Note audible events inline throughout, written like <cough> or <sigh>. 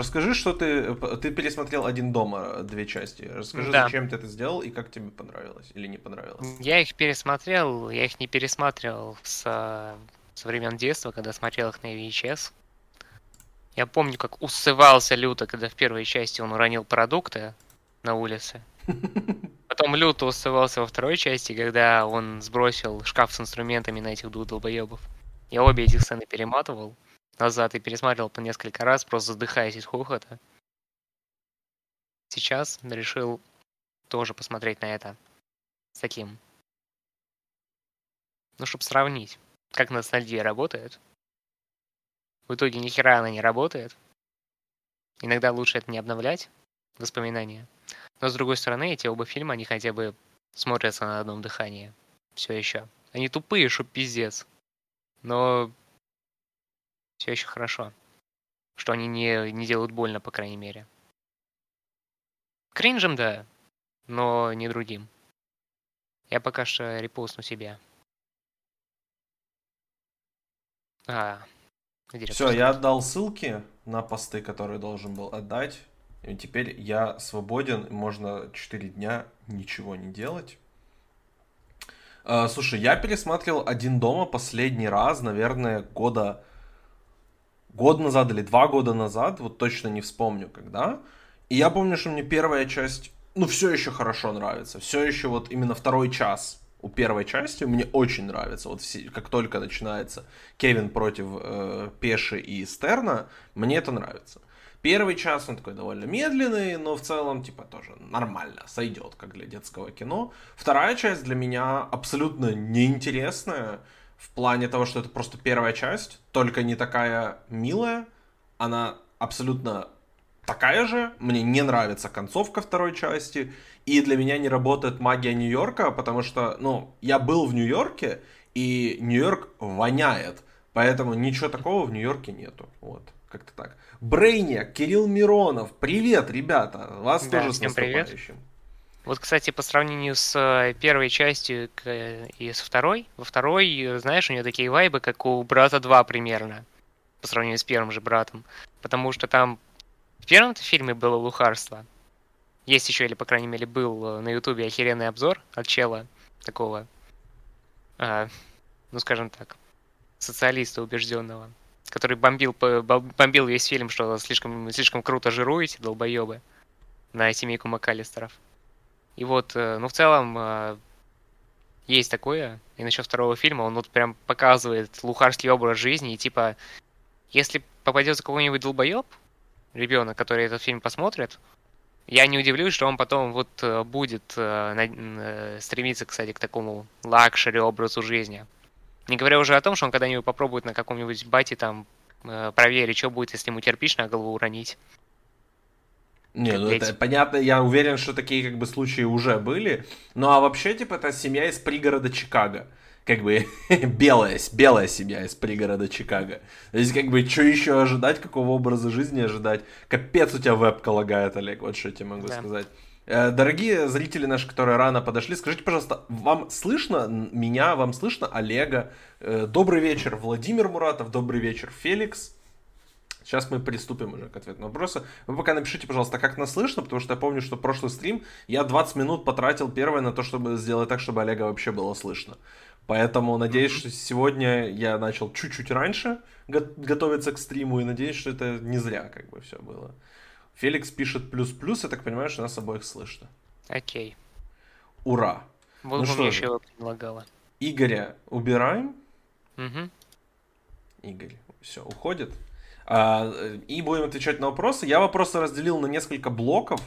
расскажи, что ты... Ты пересмотрел «Один дома» две части. Расскажи, да. зачем ты это сделал и как тебе понравилось или не понравилось. Я их пересмотрел, я их не пересматривал с, со времен детства, когда смотрел их на VHS. Я помню, как усывался люто, когда в первой части он уронил продукты на улице. <laughs> Потом люто усывался во второй части, когда он сбросил шкаф с инструментами на этих двух долбоебов. Я обе эти сцены перематывал назад и пересматривал по несколько раз, просто задыхаясь из хохота. Сейчас решил тоже посмотреть на это с таким. Ну, чтобы сравнить, как ностальгия работает. В итоге ни хера она не работает. Иногда лучше это не обновлять, воспоминания. Но с другой стороны, эти оба фильма, они хотя бы смотрятся на одном дыхании. Все еще. Они тупые, что пиздец. Но все еще хорошо. Что они не, не делают больно, по крайней мере. Кринжем, да, но не другим. Я пока что репостну себе. А, Все, я отдал ссылки на посты, которые должен был отдать. И теперь я свободен, можно 4 дня ничего не делать. А, слушай, я пересматривал «Один дома» последний раз, наверное, года год назад или два года назад, вот точно не вспомню когда. И я помню, что мне первая часть, ну, все еще хорошо нравится. Все еще вот именно второй час у первой части мне очень нравится. Вот все, как только начинается Кевин против э, Пеши и Стерна, мне это нравится. Первый час он такой довольно медленный, но в целом, типа, тоже нормально, сойдет, как для детского кино. Вторая часть для меня абсолютно неинтересная в плане того, что это просто первая часть, только не такая милая. Она абсолютно такая же. Мне не нравится концовка второй части. И для меня не работает магия Нью-Йорка, потому что, ну, я был в Нью-Йорке, и Нью-Йорк воняет. Поэтому ничего такого в Нью-Йорке нету. Вот, как-то так. Брейния, Кирилл Миронов. Привет, ребята. Вас да, тоже с наступающим. Привет. Вот, кстати, по сравнению с э, первой частью и со второй, во второй, э, знаешь, у нее такие вайбы, как у брата 2 примерно, по сравнению с первым же братом. Потому что там в первом фильме было лухарство. Есть еще, или, по крайней мере, был э, на Ютубе охеренный обзор от чела такого, а, ну, скажем так, социалиста убежденного, который бомбил, бомбил весь фильм, что слишком, слишком круто жируете, долбоебы, на семейку МакАлистеров. И вот, э, ну, в целом, э, есть такое. И насчет второго фильма, он вот прям показывает лухарский образ жизни. И типа, если попадется какой-нибудь долбоеб, ребенок, который этот фильм посмотрит, я не удивлюсь, что он потом вот э, будет стремиться, кстати, к такому luxury образу жизни. Не говоря уже о том, что он когда-нибудь попробует на каком-нибудь бате там проверить, что будет, если ему кирпич на голову уронить. Не, ну это понятно, я уверен, что такие как бы случаи уже были. Ну а вообще, типа, это семья из пригорода Чикаго. Как бы <laughs> белая, белая семья из пригорода Чикаго. То есть, как бы, что еще ожидать, какого образа жизни ожидать? Капец у тебя вебка лагает, Олег, вот что я тебе могу да. сказать. Э, дорогие зрители наши, которые рано подошли, скажите, пожалуйста, вам слышно меня, вам слышно Олега? Э, добрый вечер, Владимир Муратов, добрый вечер, Феликс. Сейчас мы приступим уже к ответу на вопросы. Вы пока напишите, пожалуйста, как нас слышно, потому что я помню, что прошлый стрим я 20 минут потратил первое на то, чтобы сделать так, чтобы Олега вообще было слышно. Поэтому надеюсь, что сегодня я начал чуть-чуть раньше готовиться к стриму и надеюсь, что это не зря как бы все было. Феликс пишет плюс-плюс, я так понимаю, что нас обоих слышно. Окей. Ура. Вот ну что еще же, предлагала. Игоря убираем. Угу. Игорь, все, уходит. А, и будем отвечать на вопросы. Я вопросы разделил на несколько блоков.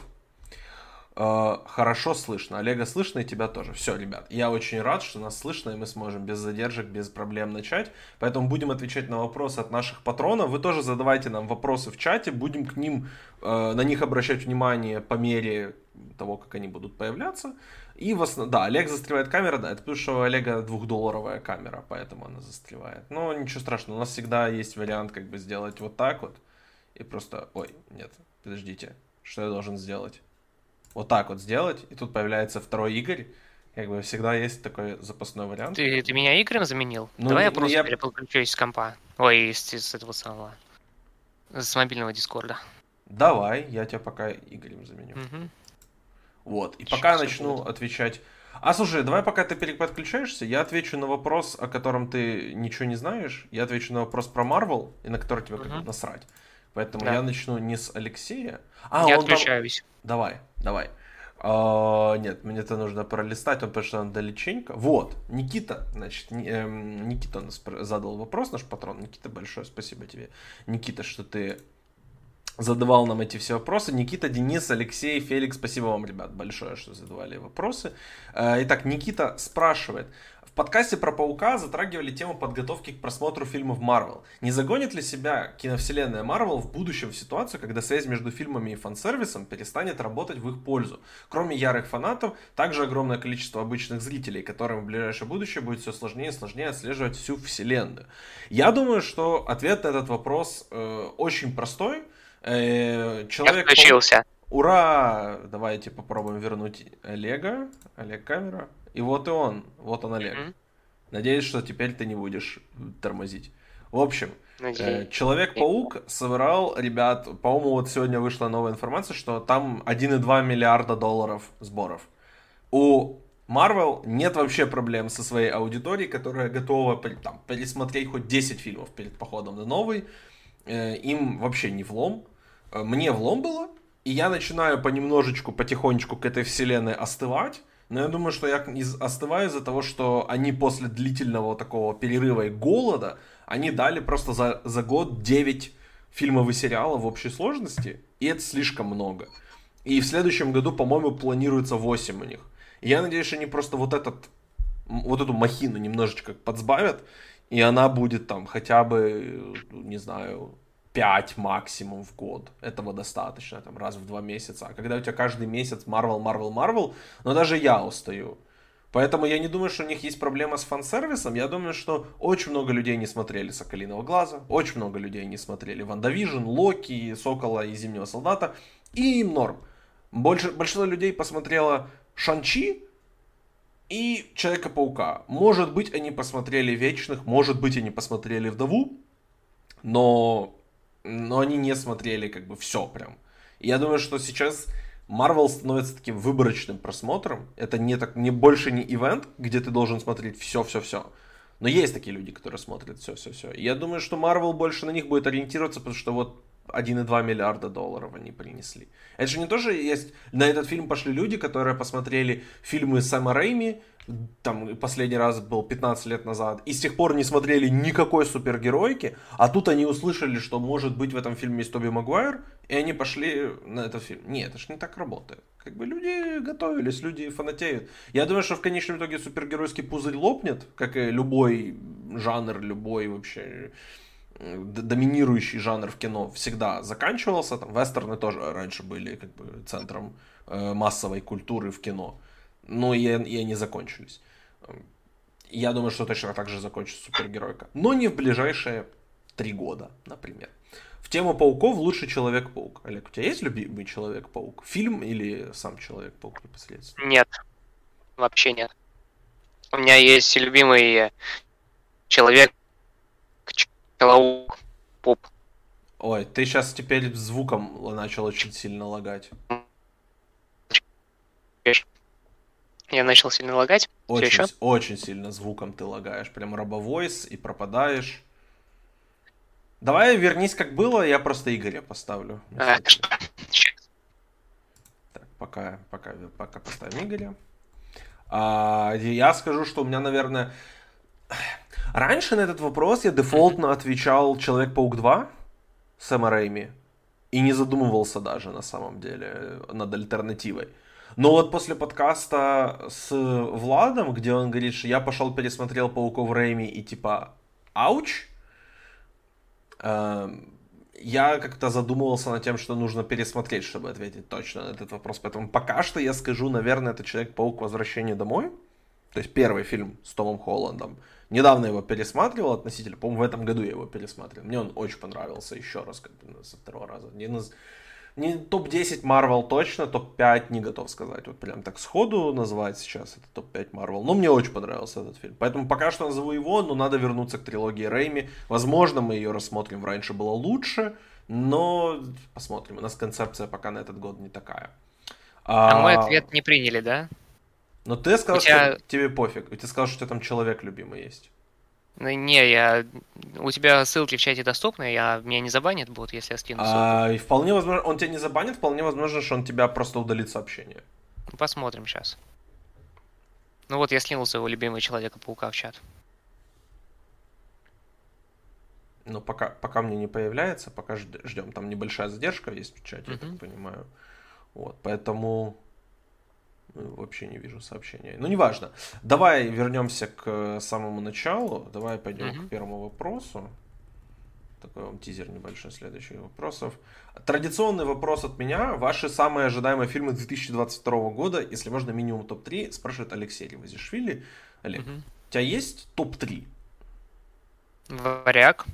А, хорошо слышно. Олега слышно и тебя тоже. Все, ребят, я очень рад, что нас слышно, и мы сможем без задержек, без проблем начать. Поэтому будем отвечать на вопросы от наших патронов. Вы тоже задавайте нам вопросы в чате, будем к ним, э, на них обращать внимание по мере того, как они будут появляться. И в основном, да, Олег застревает камера, да, это потому что у Олега двухдолларовая камера, поэтому она застревает. Но ничего страшного, у нас всегда есть вариант как бы сделать вот так вот. И просто, ой, нет, подождите, что я должен сделать? Вот так вот сделать, и тут появляется второй Игорь. Как бы всегда есть такой запасной вариант. Ты, ты меня Игорем заменил? Ну, Давай я ну, просто я... переключусь с компа. Ой, из, из этого самого. С мобильного дискорда. Давай, я тебя пока Игорем заменю. Угу. Вот, и пока я начну будет. отвечать... А слушай, давай пока ты подключаешься, я отвечу на вопрос, о котором ты ничего не знаешь. Я отвечу на вопрос про Марвел, и на который тебе угу. как насрать. Поэтому да. я начну не с Алексея. А, я отключаюсь. Там... Давай, давай. А, нет, мне это нужно пролистать, он что далеченько. Вот, Никита, значит, эм, Никита нас задал вопрос, наш патрон. Никита, большое спасибо тебе. Никита, что ты задавал нам эти все вопросы. Никита, Денис, Алексей, Феликс, спасибо вам, ребят, большое, что задавали вопросы. Э, итак, Никита спрашивает, подкасте про Паука затрагивали тему подготовки к просмотру фильмов Марвел. Не загонит ли себя киновселенная Марвел в будущем в ситуацию, когда связь между фильмами и фан-сервисом перестанет работать в их пользу? Кроме ярых фанатов, также огромное количество обычных зрителей, которым в ближайшее будущее будет все сложнее и сложнее отслеживать всю вселенную. Я думаю, что ответ на этот вопрос э, очень простой. Э, человек... Я включился. Ура! Давайте попробуем вернуть Олега. Олег камера. И вот и он, вот он Олег. Mm-hmm. Надеюсь, что теперь ты не будешь тормозить. В общем, э, Человек-паук собрал, ребят, по-моему, вот сегодня вышла новая информация, что там 1,2 миллиарда долларов сборов. У Marvel нет вообще проблем со своей аудиторией, которая готова там, пересмотреть хоть 10 фильмов перед походом на новый. Э, им вообще не влом. Э, мне влом было, и я начинаю понемножечку, потихонечку к этой вселенной остывать. Но я думаю, что я остываю из-за того, что они после длительного такого перерыва и голода, они дали просто за, за год 9 фильмов и сериалов в общей сложности, и это слишком много. И в следующем году, по-моему, планируется 8 у них. И я надеюсь, что они просто вот этот, вот эту махину немножечко подсбавят, и она будет там хотя бы, не знаю, 5 максимум в год. Этого достаточно, там, раз в два месяца. А когда у тебя каждый месяц Marvel, Marvel, Marvel, но даже я устаю. Поэтому я не думаю, что у них есть проблема с фан-сервисом. Я думаю, что очень много людей не смотрели «Соколиного глаза», очень много людей не смотрели «WandaVision», «Локи», «Сокола» и «Зимнего солдата». И им норм. Больше, большинство людей посмотрело «Шанчи», и Человека-паука. Может быть, они посмотрели Вечных, может быть, они посмотрели Вдову, но но они не смотрели как бы все прям. И я думаю, что сейчас Marvel становится таким выборочным просмотром. Это не, так, не больше не ивент, где ты должен смотреть все-все-все. Но есть такие люди, которые смотрят все-все-все. Я думаю, что Marvel больше на них будет ориентироваться, потому что вот 1,2 миллиарда долларов они принесли. Это же не тоже есть... На этот фильм пошли люди, которые посмотрели фильмы Сэма Рэйми, там последний раз был 15 лет назад, и с тех пор не смотрели никакой супергеройки, а тут они услышали, что может быть в этом фильме есть Тоби Магуайр, и они пошли на этот фильм. Нет, это же не так работает. Как бы люди готовились, люди фанатеют. Я думаю, что в конечном итоге супергеройский пузырь лопнет, как и любой жанр, любой вообще доминирующий жанр в кино всегда заканчивался. Там вестерны тоже раньше были как бы центром э, массовой культуры в кино но и, и они закончились. Я думаю, что точно так же закончится супергеройка. Но не в ближайшие три года, например. В тему пауков лучше Человек-паук. Олег, у тебя есть любимый Человек-паук? Фильм или сам Человек-паук непосредственно? Нет. Вообще нет. У меня есть любимый Человек Человек Поп. Ой, ты сейчас теперь звуком начал очень сильно лагать. Я начал сильно лагать. Очень, еще? очень сильно звуком ты лагаешь. Прям робовойс и пропадаешь. Давай вернись как было, я просто Игоря поставлю. А, так, пока, пока, пока поставим Игоря. А, я скажу, что у меня, наверное... Раньше на этот вопрос я дефолтно отвечал Человек-паук 2 Сэма Рэйми. И не задумывался даже на самом деле над альтернативой. Но вот после подкаста с Владом, где он говорит, что я пошел пересмотрел Пауков Рэйми и типа, ауч, э, я как-то задумывался над тем, что нужно пересмотреть, чтобы ответить точно на этот вопрос. Поэтому пока что я скажу, наверное, это Человек-паук Возвращение домой. То есть первый фильм с Томом Холландом. Недавно его пересматривал относительно, по-моему, в этом году я его пересматривал. Мне он очень понравился еще раз, как бы со второго раза. Один из не топ-10 Marvel точно, топ-5 не готов сказать. Вот прям так сходу называть сейчас это топ-5 Marvel. Но мне очень понравился этот фильм. Поэтому пока что назову его, но надо вернуться к трилогии Рэйми. Возможно, мы ее рассмотрим раньше было лучше. Но посмотрим. У нас концепция пока на этот год не такая. А, а мой ответ не приняли, да? Но ты сказал, тебя... что тебе пофиг. Ты сказал, что у тебя там человек любимый есть. Ну, не, я... У тебя ссылки в чате доступны, я... меня не забанит будут, если я скину ссылку. А, и вполне возможно, он тебя не забанит, вполне возможно, что он тебя просто удалит сообщение. Посмотрим сейчас. Ну вот я скинул своего любимого Человека-паука в чат. Ну, пока, пока мне не появляется, пока ждем. Там небольшая задержка есть в чате, uh-huh. я так понимаю. Вот, поэтому ну, вообще не вижу сообщения. Ну, неважно. Давай вернемся к самому началу. Давай пойдем uh-huh. к первому вопросу. Такой вам тизер небольшой следующих вопросов. Традиционный вопрос от меня. Ваши самые ожидаемые фильмы 2022 года, если можно минимум топ-3, спрашивает Алексей Левазишвили. Олег, uh-huh. у тебя есть топ-3? Варяг.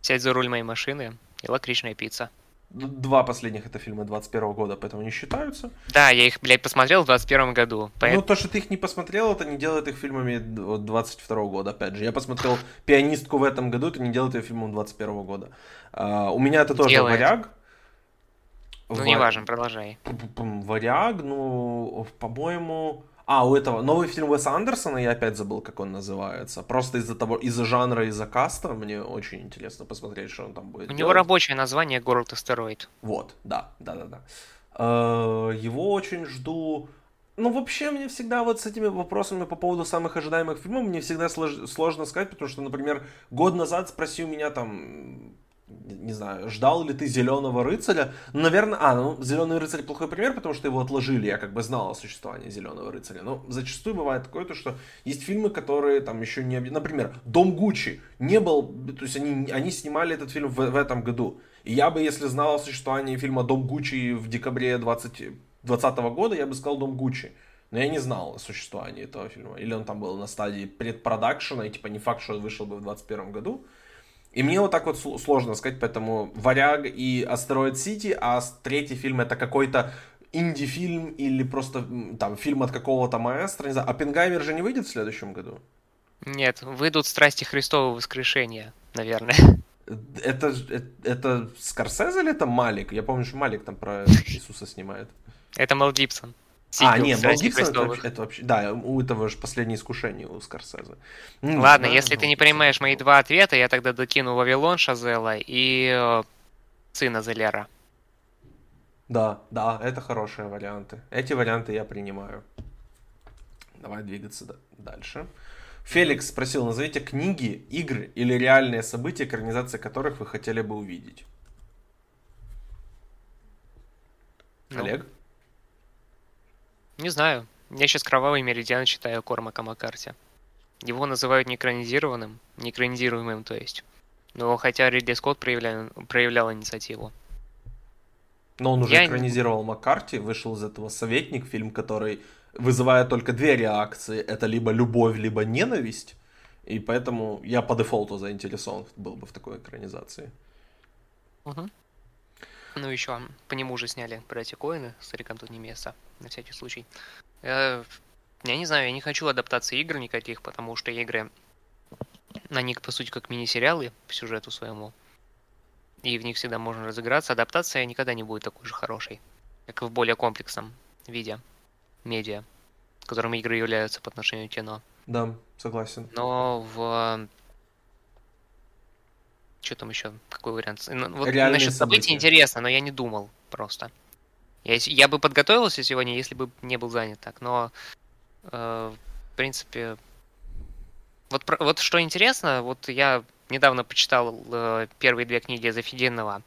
Сядь за руль моей машины и лакричная пицца. Два последних это фильмы 21 года, поэтому не считаются. Да, я их, блядь, посмотрел в 21 году. Поэтому... Ну, то, что ты их не посмотрел, это не делает их фильмами 22 года, опять же. Я посмотрел «Пианистку» в этом году, это не делает ее фильмом 21 года. Uh, у меня это тоже делает. «Варяг». Ну, Вар... неважно, продолжай. «Варяг», ну, по-моему... А, у этого новый фильм Уэса Андерсона, я опять забыл, как он называется. Просто из-за того, из-за жанра, из-за каста, мне очень интересно посмотреть, что он там будет. У делать. него рабочее название Город Астероид. Вот, да, да, да, да. Э, его очень жду. Ну, вообще, мне всегда вот с этими вопросами по поводу самых ожидаемых фильмов, мне всегда сложно сказать, потому что, например, год назад спросил меня там не знаю, ждал ли ты Зеленого рыцаря? Ну, наверное, а, ну, Зеленый рыцарь плохой пример, потому что его отложили, я как бы знал о существовании Зеленого рыцаря. Но зачастую бывает такое, то, что есть фильмы, которые там еще не... Например, Дом Гуччи не был... То есть они, они снимали этот фильм в, в этом году. И я бы, если знал о существовании фильма Дом Гуччи в декабре 2020 года, я бы сказал Дом Гуччи. Но я не знал о существовании этого фильма. Или он там был на стадии предпродакшена, и типа не факт, что он вышел бы в 2021 году. И мне вот так вот сложно сказать, поэтому «Варяг» и «Астероид Сити», а третий фильм это какой-то инди-фильм или просто там фильм от какого-то маэстро, не знаю. «Оппенгаймер» же не выйдет в следующем году? Нет, выйдут «Страсти Христова воскрешения», наверное. Это, это, это Скорсезе или это Малик? Я помню, что Малик там про Иисуса снимает. Это Мел Гибсон. А, нет, Мел Гибсон это, это вообще... Да, у этого же последнее искушение у Скорсезе. Ну, Ладно, да, если ну, ты не понимаешь мои два ответа, я тогда докину Вавилон Шазела и э, Сына Зелера. Да, да, это хорошие варианты. Эти варианты я принимаю. Давай двигаться дальше. Феликс спросил, назовите книги, игры или реальные события, экранизация которых вы хотели бы увидеть. Ну. Олег? Не знаю. Я сейчас «Кровавый меридиан» читаю Кормака Маккарти. Его называют неэкранизированным, неэкранизируемым, то есть. Но хотя Ридли Скотт проявлял, проявлял инициативу. Но он уже Я... экранизировал Маккарти, вышел из этого «Советник», фильм, который вызывает только две реакции. Это либо любовь, либо ненависть. И поэтому я по дефолту заинтересован был бы в такой экранизации. Угу. Ну, еще по нему уже сняли братья Коины, старикам тут не место, на всякий случай. Я, я не знаю, я не хочу адаптации игр никаких, потому что игры, на них, по сути, как мини-сериалы по сюжету своему. И в них всегда можно разыграться. Адаптация никогда не будет такой же хорошей, как в более комплексном виде медиа, которым игры являются по отношению к кино. Да, согласен. Но в что там еще? Какой вариант? Вот Реальные насчет событий события. интересно, но я не думал просто. Я, я бы подготовился сегодня, если бы не был занят так, но э, в принципе вот, вот что интересно, вот я недавно почитал э, первые две книги Зафиденного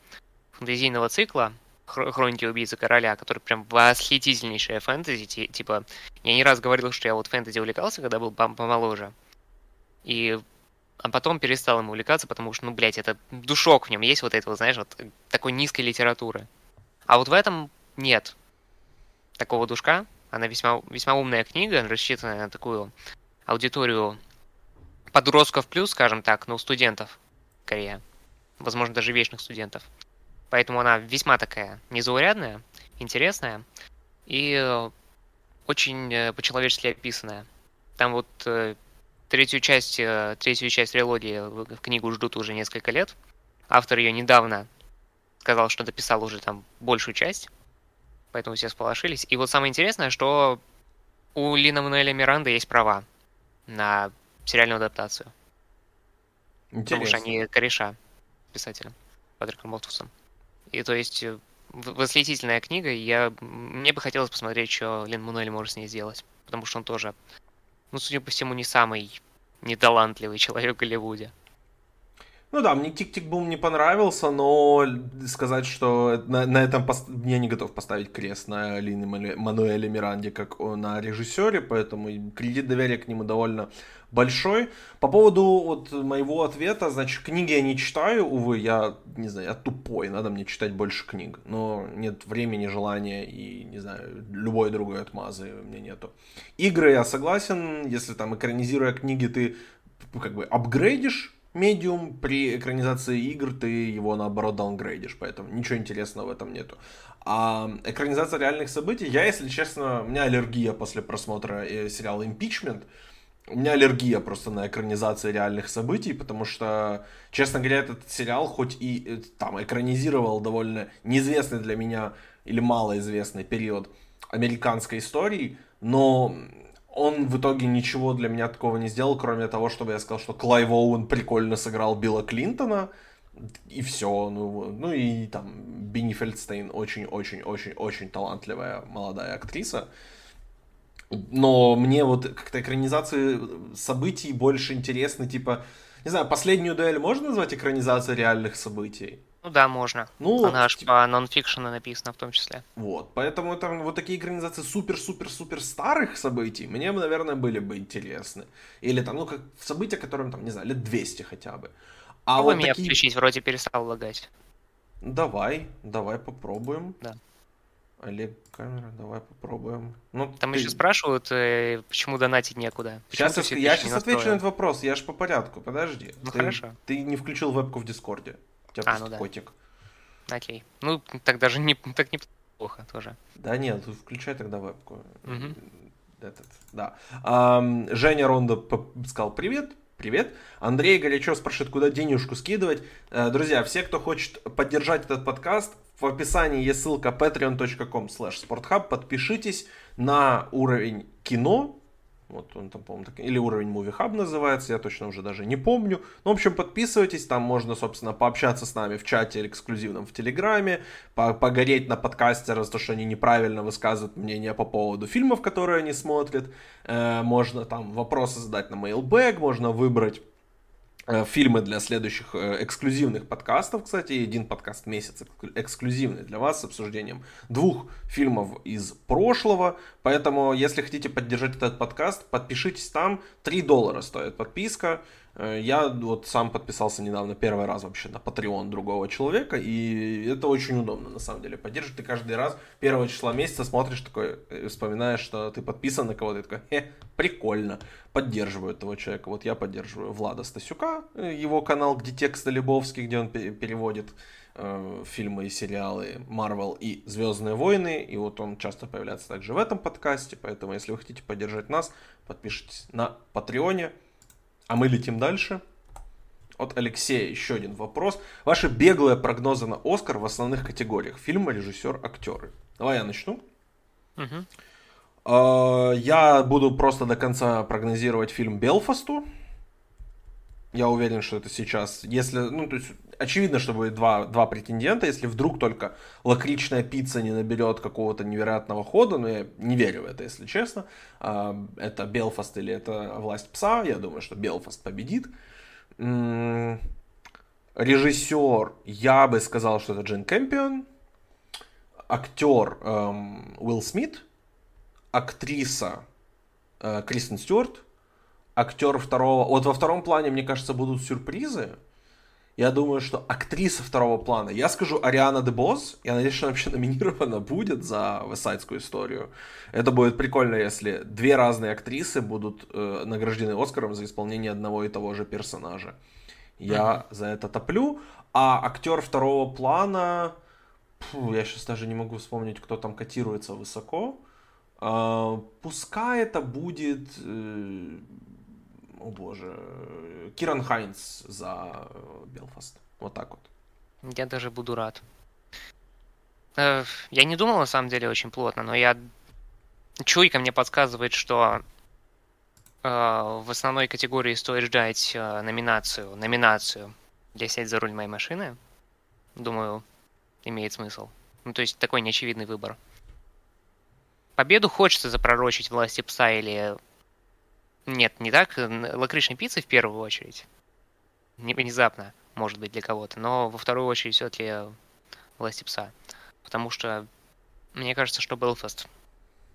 фэнтезийного цикла Хроники убийцы короля, который прям восхитительнейшая фэнтези, типа, я не раз говорил, что я вот фэнтези увлекался, когда был помоложе. И а потом перестал им увлекаться, потому что, ну, блядь, это душок в нем есть вот этого, знаешь, вот такой низкой литературы. А вот в этом нет такого душка. Она весьма, весьма умная книга, рассчитанная на такую аудиторию подростков плюс, скажем так, но студентов, скорее. Возможно, даже вечных студентов. Поэтому она весьма такая незаурядная, интересная и очень э, по-человечески описанная. Там вот э, Третью часть, э, третью часть трилогии в книгу ждут уже несколько лет. Автор ее недавно сказал, что дописал уже там большую часть, поэтому все сполошились. И вот самое интересное, что у Лина Мануэля Миранды есть права на сериальную адаптацию. Интересно. Потому что они кореша писателем, Патриком Молтусом. И то есть э, восхитительная книга, и я, мне бы хотелось посмотреть, что Лин Мануэль может с ней сделать. Потому что он тоже, ну, судя по всему, не самый неталантливый <laughs> человек в Голливуде. Ну да, мне Tick, Tick... Boom не понравился, но сказать, что на, на этом пост... я не готов поставить крест на Лине Мануэле Миранде как на режиссере, поэтому кредит доверия к нему довольно большой. По поводу вот моего ответа, значит, книги я не читаю, увы, я, не знаю, я тупой, надо мне читать больше книг, но нет времени, желания и, не знаю, любой другой отмазы у меня нету. Игры я согласен, если там экранизируя книги, ты как бы апгрейдишь медиум, при экранизации игр ты его наоборот даунгрейдишь, поэтому ничего интересного в этом нету. А экранизация реальных событий, я, если честно, у меня аллергия после просмотра э, сериала Impeachment, у меня аллергия просто на экранизации реальных событий, потому что, честно говоря, этот сериал хоть и э, там экранизировал довольно неизвестный для меня или малоизвестный период американской истории, но он в итоге ничего для меня такого не сделал, кроме того, чтобы я сказал, что Клайв Оуэн прикольно сыграл Билла Клинтона, и все. Ну, ну и там Бини Фелдстейн очень-очень-очень-очень талантливая молодая актриса. Но мне вот как-то экранизации событий больше интересны, типа, не знаю, последнюю дуэль можно назвать экранизацией реальных событий? Ну да, можно. Ну, Она аж типа... по нонфикшену написана в том числе. Вот, поэтому там вот такие экранизации супер-супер-супер старых событий мне, бы, наверное, были бы интересны. Или там, ну, как события, которым, там, не знаю, лет 200 хотя бы. А вот меня такие... включить, вроде перестал лагать. Давай, давай попробуем. Да. Олег, камера, давай попробуем. Ну, Там ты... еще спрашивают, э, почему донатить некуда. Почему сейчас я, я сейчас отвечу на этот вопрос, я ж по порядку, подожди. Ну ты, хорошо. Ты не включил вебку в Дискорде. Тебя а, ну да. котик. Окей. Ну, так даже не так неплохо тоже. Да нет, включай тогда вебку. Угу. Этот, да. А, Женя Ронда сказал привет. Привет. Андрей горячо спрашивает, куда денежку скидывать. Э, друзья, все, кто хочет поддержать этот подкаст, в описании есть ссылка patreon.com slash sporthub. Подпишитесь на уровень кино. Вот он там, по-моему, так... или уровень Movie Hub называется, я точно уже даже не помню. Ну, в общем, подписывайтесь, там можно, собственно, пообщаться с нами в чате или эксклюзивном в Телеграме, погореть на подкастеры за то, что они неправильно высказывают мнение по поводу фильмов, которые они смотрят. Э, можно там вопросы задать на mailbag, можно выбрать фильмы для следующих э, эксклюзивных подкастов, кстати, один подкаст в месяц эксклюзивный для вас с обсуждением двух фильмов из прошлого, поэтому если хотите поддержать этот подкаст, подпишитесь там, 3 доллара стоит подписка, Э, я вот сам подписался недавно первый раз вообще на Patreon другого человека, и это очень удобно на самом деле. Поддерживать ты каждый раз первого числа месяца смотришь такой, э, вспоминаешь, что ты подписан на кого-то, и такой, э, прикольно, поддерживаю этого человека. Вот я поддерживаю Влада Стасюка, э, его канал, где тексты Лебовский, где он переводит э, фильмы и сериалы Marvel и Звездные войны, и вот он часто появляется также в этом подкасте, поэтому если вы хотите поддержать нас, подпишитесь на Патреоне, а мы летим дальше. От Алексея еще один вопрос. Ваши беглые прогнозы на Оскар в основных категориях. Фильм, режиссер, актеры. Давай я начну. Угу. Я буду просто до конца прогнозировать фильм Белфасту. Я уверен, что это сейчас, если, ну, то есть, очевидно, что будет два, два претендента, если вдруг только лакричная пицца не наберет какого-то невероятного хода, но я не верю в это, если честно. А, это Белфаст или это Власть Пса, я думаю, что Белфаст победит. Режиссер, я бы сказал, что это Джин Кэмпион. Актер эм, Уилл Смит. Актриса э, Кристен Стюарт актер второго... Вот во втором плане, мне кажется, будут сюрпризы. Я думаю, что актриса второго плана, я скажу Ариана Дебос, я надеюсь, что она вообще <laughs> номинирована будет за высайдскую историю. Это будет прикольно, если две разные актрисы будут э, награждены Оскаром за исполнение одного и того же персонажа. Я mm-hmm. за это топлю. А актер второго плана, фу, я сейчас даже не могу вспомнить, кто там котируется высоко. Э, пускай это будет... Э, о боже, Киран Хайнс за Белфаст. Вот так вот. Я даже буду рад. Э, я не думал, на самом деле, очень плотно, но я... Чуйка мне подсказывает, что э, в основной категории стоит ждать э, номинацию, номинацию для сеть за руль моей машины. Думаю, имеет смысл. Ну, то есть такой неочевидный выбор. Победу хочется запророчить власти пса или... Нет, не так. Лакричной пиццы в первую очередь. Не внезапно, может быть, для кого-то. Но во вторую очередь все-таки власти пса. Потому что мне кажется, что Белфаст...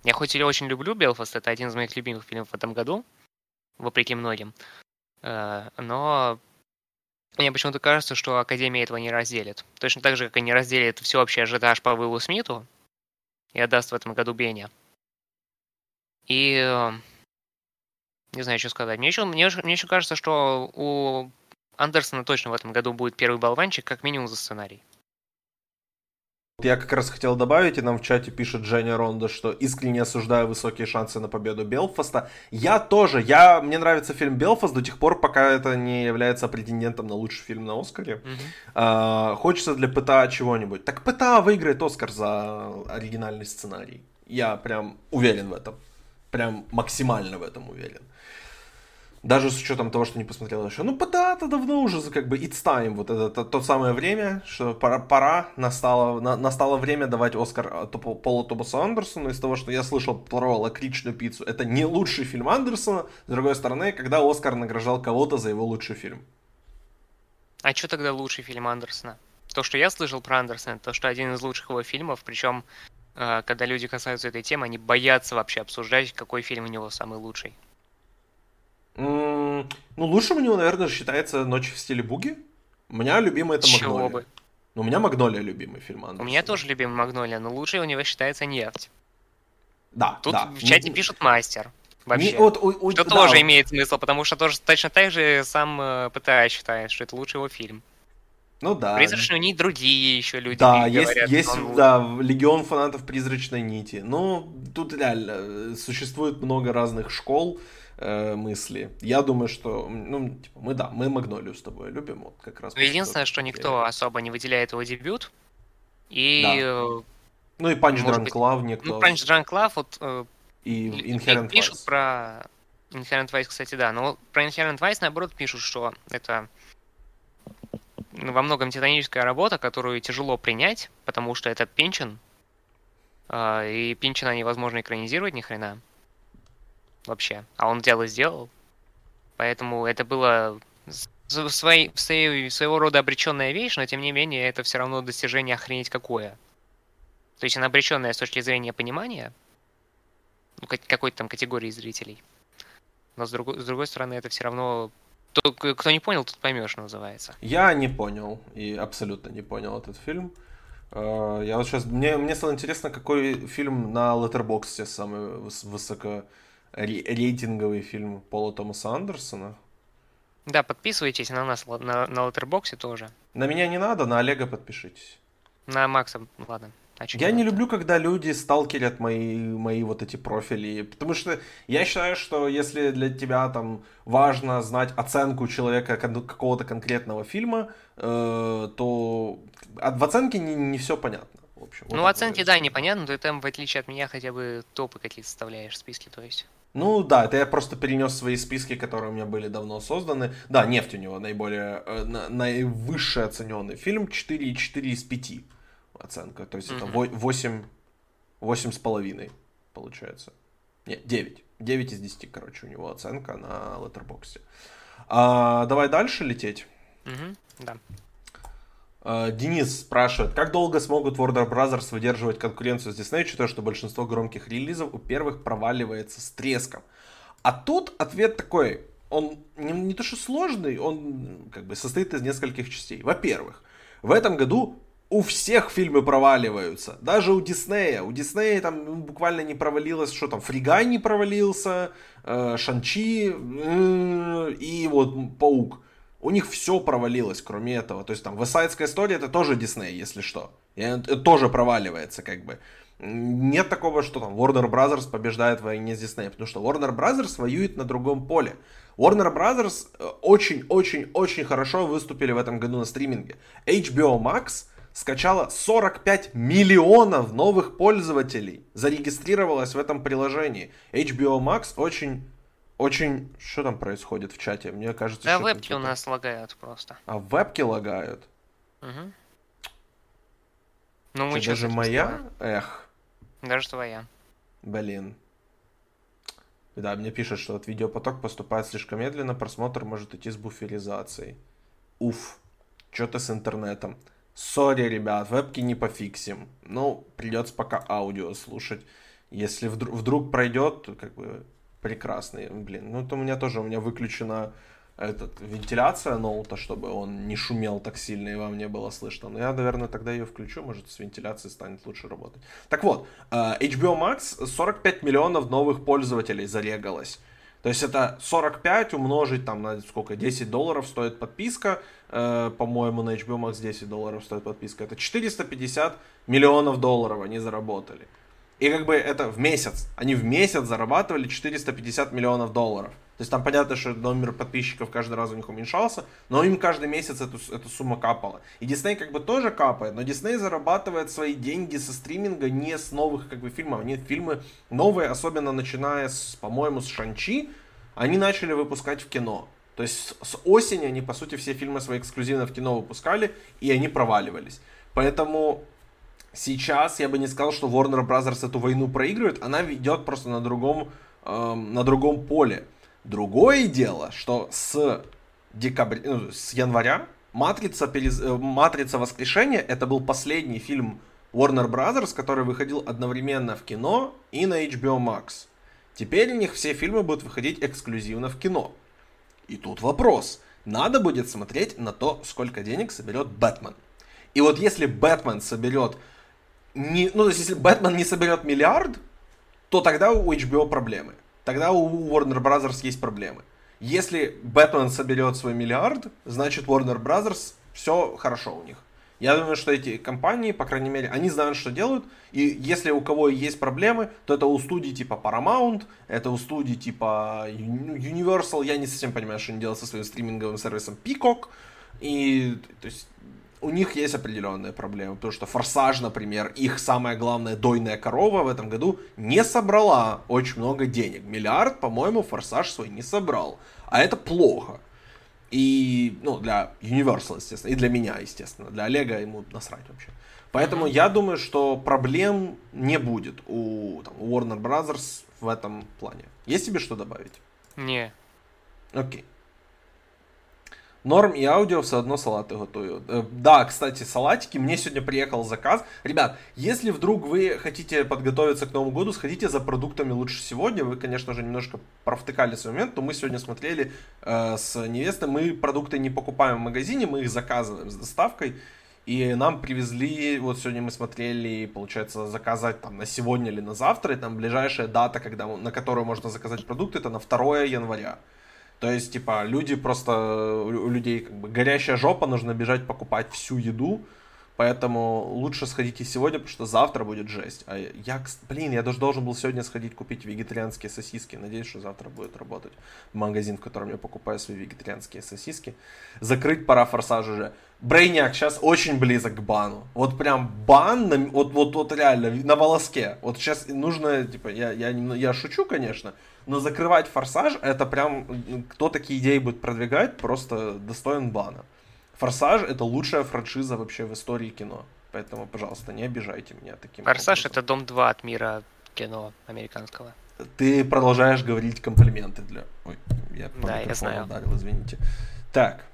Я хоть и очень люблю Белфаст, это один из моих любимых фильмов в этом году, вопреки многим. Э, но мне почему-то кажется, что Академия этого не разделит. Точно так же, как и не разделит всеобщий ажиотаж по Уиллу Смиту и отдаст в этом году Беня. И э, не знаю, что сказать. Мне еще, мне, мне еще кажется, что у Андерсона точно в этом году будет первый болванчик, как минимум за сценарий. Я как раз хотел добавить, и нам в чате пишет Женя Ронда, что искренне осуждаю высокие шансы на победу Белфаста. Я тоже, я, мне нравится фильм Белфаст до тех пор, пока это не является претендентом на лучший фильм на Оскаре. Mm-hmm. А, хочется для ПТА чего-нибудь. Так ПТА выиграет Оскар за оригинальный сценарий. Я прям уверен в этом. Прям максимально в этом уверен. Даже с учетом того, что не посмотрел еще. Ну, да, это давно уже, как бы, it's time. Вот это, это то самое время, что пора, пора настало, на, настало время давать Оскар а, Полу Томасу Андерсону. Из того, что я слышал про лакричную пиццу, это не лучший фильм Андерсона. С другой стороны, когда Оскар награждал кого-то за его лучший фильм. А что тогда лучший фильм Андерсона? То, что я слышал про Андерсона, то, что один из лучших его фильмов, причем, э, когда люди касаются этой темы, они боятся вообще обсуждать, какой фильм у него самый лучший. Ну, лучшим у него, наверное, считается «Ночь в стиле буги». У меня любимый это Чего «Магнолия». бы? Ну, у меня «Магнолия» любимый фильм Андерсона. У меня тоже любимый «Магнолия», но лучший у него считается «Нефть». Да, Тут да. в чате пишут «Мастер». Вообще. Не, вот, у, у, что да, тоже имеет смысл, потому что тоже точно так же сам э, ПТА считает, что это лучший его фильм. Ну да. Призрачные нить другие еще люди Да, есть, говорят, есть да, легион фанатов призрачной нити. Ну, тут реально э, существует много разных школ э, мысли. Я думаю, что, ну, типа, мы, да, мы Магнолию с тобой любим, вот как раз. Ну, единственное, что никто особо не выделяет его дебют, и... Да. Э, ну и Punch Drunk Love никто... Ну, Punch Drunk Love, вот... Э, и Inherent Пишут Vice. про... Inherent Vice, кстати, да, но про Inherent Vice, наоборот, пишут, что это ну, во многом титаническая работа, которую тяжело принять, потому что это Пинчен, э, и Пинчена невозможно экранизировать ни хрена вообще. А он и сделал. Поэтому это было своей, своего рода обреченная вещь, но тем не менее это все равно достижение охренеть какое. То есть она обреченная с точки зрения понимания ну, какой-то там категории зрителей. Но с другой, с другой стороны, это все равно то, кто не понял, тот поймешь, называется. Я не понял и абсолютно не понял этот фильм. Э, я вот сейчас мне мне стало интересно, какой фильм на Letterboxd самый высоко рейтинговый фильм Пола Томаса Андерсона. Да, подписывайтесь на нас на, на Letterboxd тоже. На меня не надо, на Олега подпишитесь. На Макса, ладно. А я не люблю, когда люди сталкерят мои, мои вот эти профили, потому что я считаю, что если для тебя там важно знать оценку человека какого-то конкретного фильма, э, то в оценке не, не все понятно. В общем, ну, вот оценки, да, непонятно, ты там, в отличие от меня, хотя бы топы какие-то составляешь в списке, то есть. Ну да, это я просто перенес свои списки, которые у меня были давно созданы. Да, «Нефть» у него наиболее, э, на, наивысший оцененный фильм, 4,4 из 5 оценка. То есть mm-hmm. это 8, 8 с половиной получается. Нет, 9. 9 из 10, короче, у него оценка на Letterboxd. А, давай дальше лететь. Mm-hmm. Да. А, Денис спрашивает, как долго смогут Warner Bros. выдерживать конкуренцию с Disney, учитывая, что большинство громких релизов у первых проваливается с треском. А тут ответ такой, он не, не то что сложный, он как бы состоит из нескольких частей. Во-первых, в этом году у всех фильмы проваливаются. Даже у Диснея. У Диснея там ну, буквально не провалилось, что там, Фригай не провалился, э, Шанчи э, и вот Паук у них все провалилось, кроме этого. То есть там Высайдская история это тоже Дисней, если что. И это тоже проваливается, как бы. Нет такого, что там Warner Brothers побеждает в войне с Disney, потому что Warner Brothers воюет на другом поле. Warner Brothers очень-очень-очень хорошо выступили в этом году на стриминге. HBO Max скачало 45 миллионов новых пользователей, зарегистрировалось в этом приложении. HBO Max очень очень... Что там происходит в чате? Мне кажется, да, вебки у нас лагают просто. А вебки лагают? Угу. Ну, мы что, даже моя? Эх. Даже твоя. Блин. Да, мне пишут, что вот видеопоток поступает слишком медленно, просмотр может идти с буферизацией. Уф, что-то с интернетом. Сори, ребят, вебки не пофиксим. Ну, придется пока аудио слушать. Если вдруг, вдруг пройдет, как бы прекрасный, блин. Ну, то у меня тоже, у меня выключена этот, вентиляция ноута, чтобы он не шумел так сильно и вам не было слышно. Но я, наверное, тогда ее включу, может, с вентиляцией станет лучше работать. Так вот, э, HBO Max 45 миллионов новых пользователей зарегалось. То есть это 45 умножить там на сколько, 10 долларов стоит подписка, э, по-моему, на HBO Max 10 долларов стоит подписка. Это 450 миллионов долларов они заработали. И как бы это в месяц. Они в месяц зарабатывали 450 миллионов долларов. То есть там понятно, что номер подписчиков каждый раз у них уменьшался, но им каждый месяц эту, эту сумму капала. И Дисней как бы тоже капает, но Дисней зарабатывает свои деньги со стриминга не с новых как бы фильмов. Они фильмы новые, особенно начиная с, по-моему, с Шанчи, они начали выпускать в кино. То есть с осени они, по сути, все фильмы свои эксклюзивно в кино выпускали, и они проваливались. Поэтому сейчас я бы не сказал, что Warner Bros. эту войну проигрывает, она ведет просто на другом, эм, на другом поле. Другое дело, что с, декабря, ну, с января Матрица, перез... Э, Матрица Воскрешения это был последний фильм Warner Bros., который выходил одновременно в кино и на HBO Max. Теперь у них все фильмы будут выходить эксклюзивно в кино. И тут вопрос. Надо будет смотреть на то, сколько денег соберет Бэтмен. И вот если Бэтмен соберет не, ну, то есть, если Бэтмен не соберет миллиард, то тогда у HBO проблемы. Тогда у Warner Bros. есть проблемы. Если Бэтмен соберет свой миллиард, значит Warner Bros. все хорошо у них. Я думаю, что эти компании, по крайней мере, они знают, что делают. И если у кого есть проблемы, то это у студий типа Paramount, это у студий типа Universal. Я не совсем понимаю, что они делают со своим стриминговым сервисом Peacock. И то есть у них есть определенные проблемы, потому что Форсаж, например, их самая главная дойная корова в этом году не собрала очень много денег. Миллиард, по-моему, Форсаж свой не собрал. А это плохо. И, ну, для Universal, естественно, и для меня, естественно. Для Олега ему насрать вообще. Поэтому я думаю, что проблем не будет у, там, Warner Brothers в этом плане. Есть тебе что добавить? Не. Окей. Норм и аудио все одно салаты. Э, да, кстати, салатики. Мне сегодня приехал заказ. Ребят, если вдруг вы хотите подготовиться к Новому году, сходите за продуктами лучше сегодня. Вы, конечно же, немножко провтыкали свой момент, но мы сегодня смотрели э, с невестой. Мы продукты не покупаем в магазине, мы их заказываем с доставкой. И нам привезли, вот сегодня мы смотрели, получается, заказать там на сегодня или на завтра, и там ближайшая дата, когда, на которую можно заказать продукты, это на 2 января. То есть, типа, люди просто, у людей как бы горящая жопа, нужно бежать покупать всю еду, поэтому лучше сходите сегодня, потому что завтра будет жесть. А я, блин, я даже должен был сегодня сходить купить вегетарианские сосиски, надеюсь, что завтра будет работать магазин, в котором я покупаю свои вегетарианские сосиски. Закрыть пора форсаж уже. Брейняк сейчас очень близок к бану. Вот прям бан, на, вот, вот, вот реально, на волоске. Вот сейчас нужно, типа, я, я, я шучу, конечно, но закрывать форсаж, это прям, кто такие идеи будет продвигать, просто достоин бана. Форсаж это лучшая франшиза вообще в истории кино. Поэтому, пожалуйста, не обижайте меня таким Форсаж образом. это дом 2 от мира кино американского. Ты продолжаешь говорить комплименты для... Ой, я по да, я знаю. ударил, извините. Так,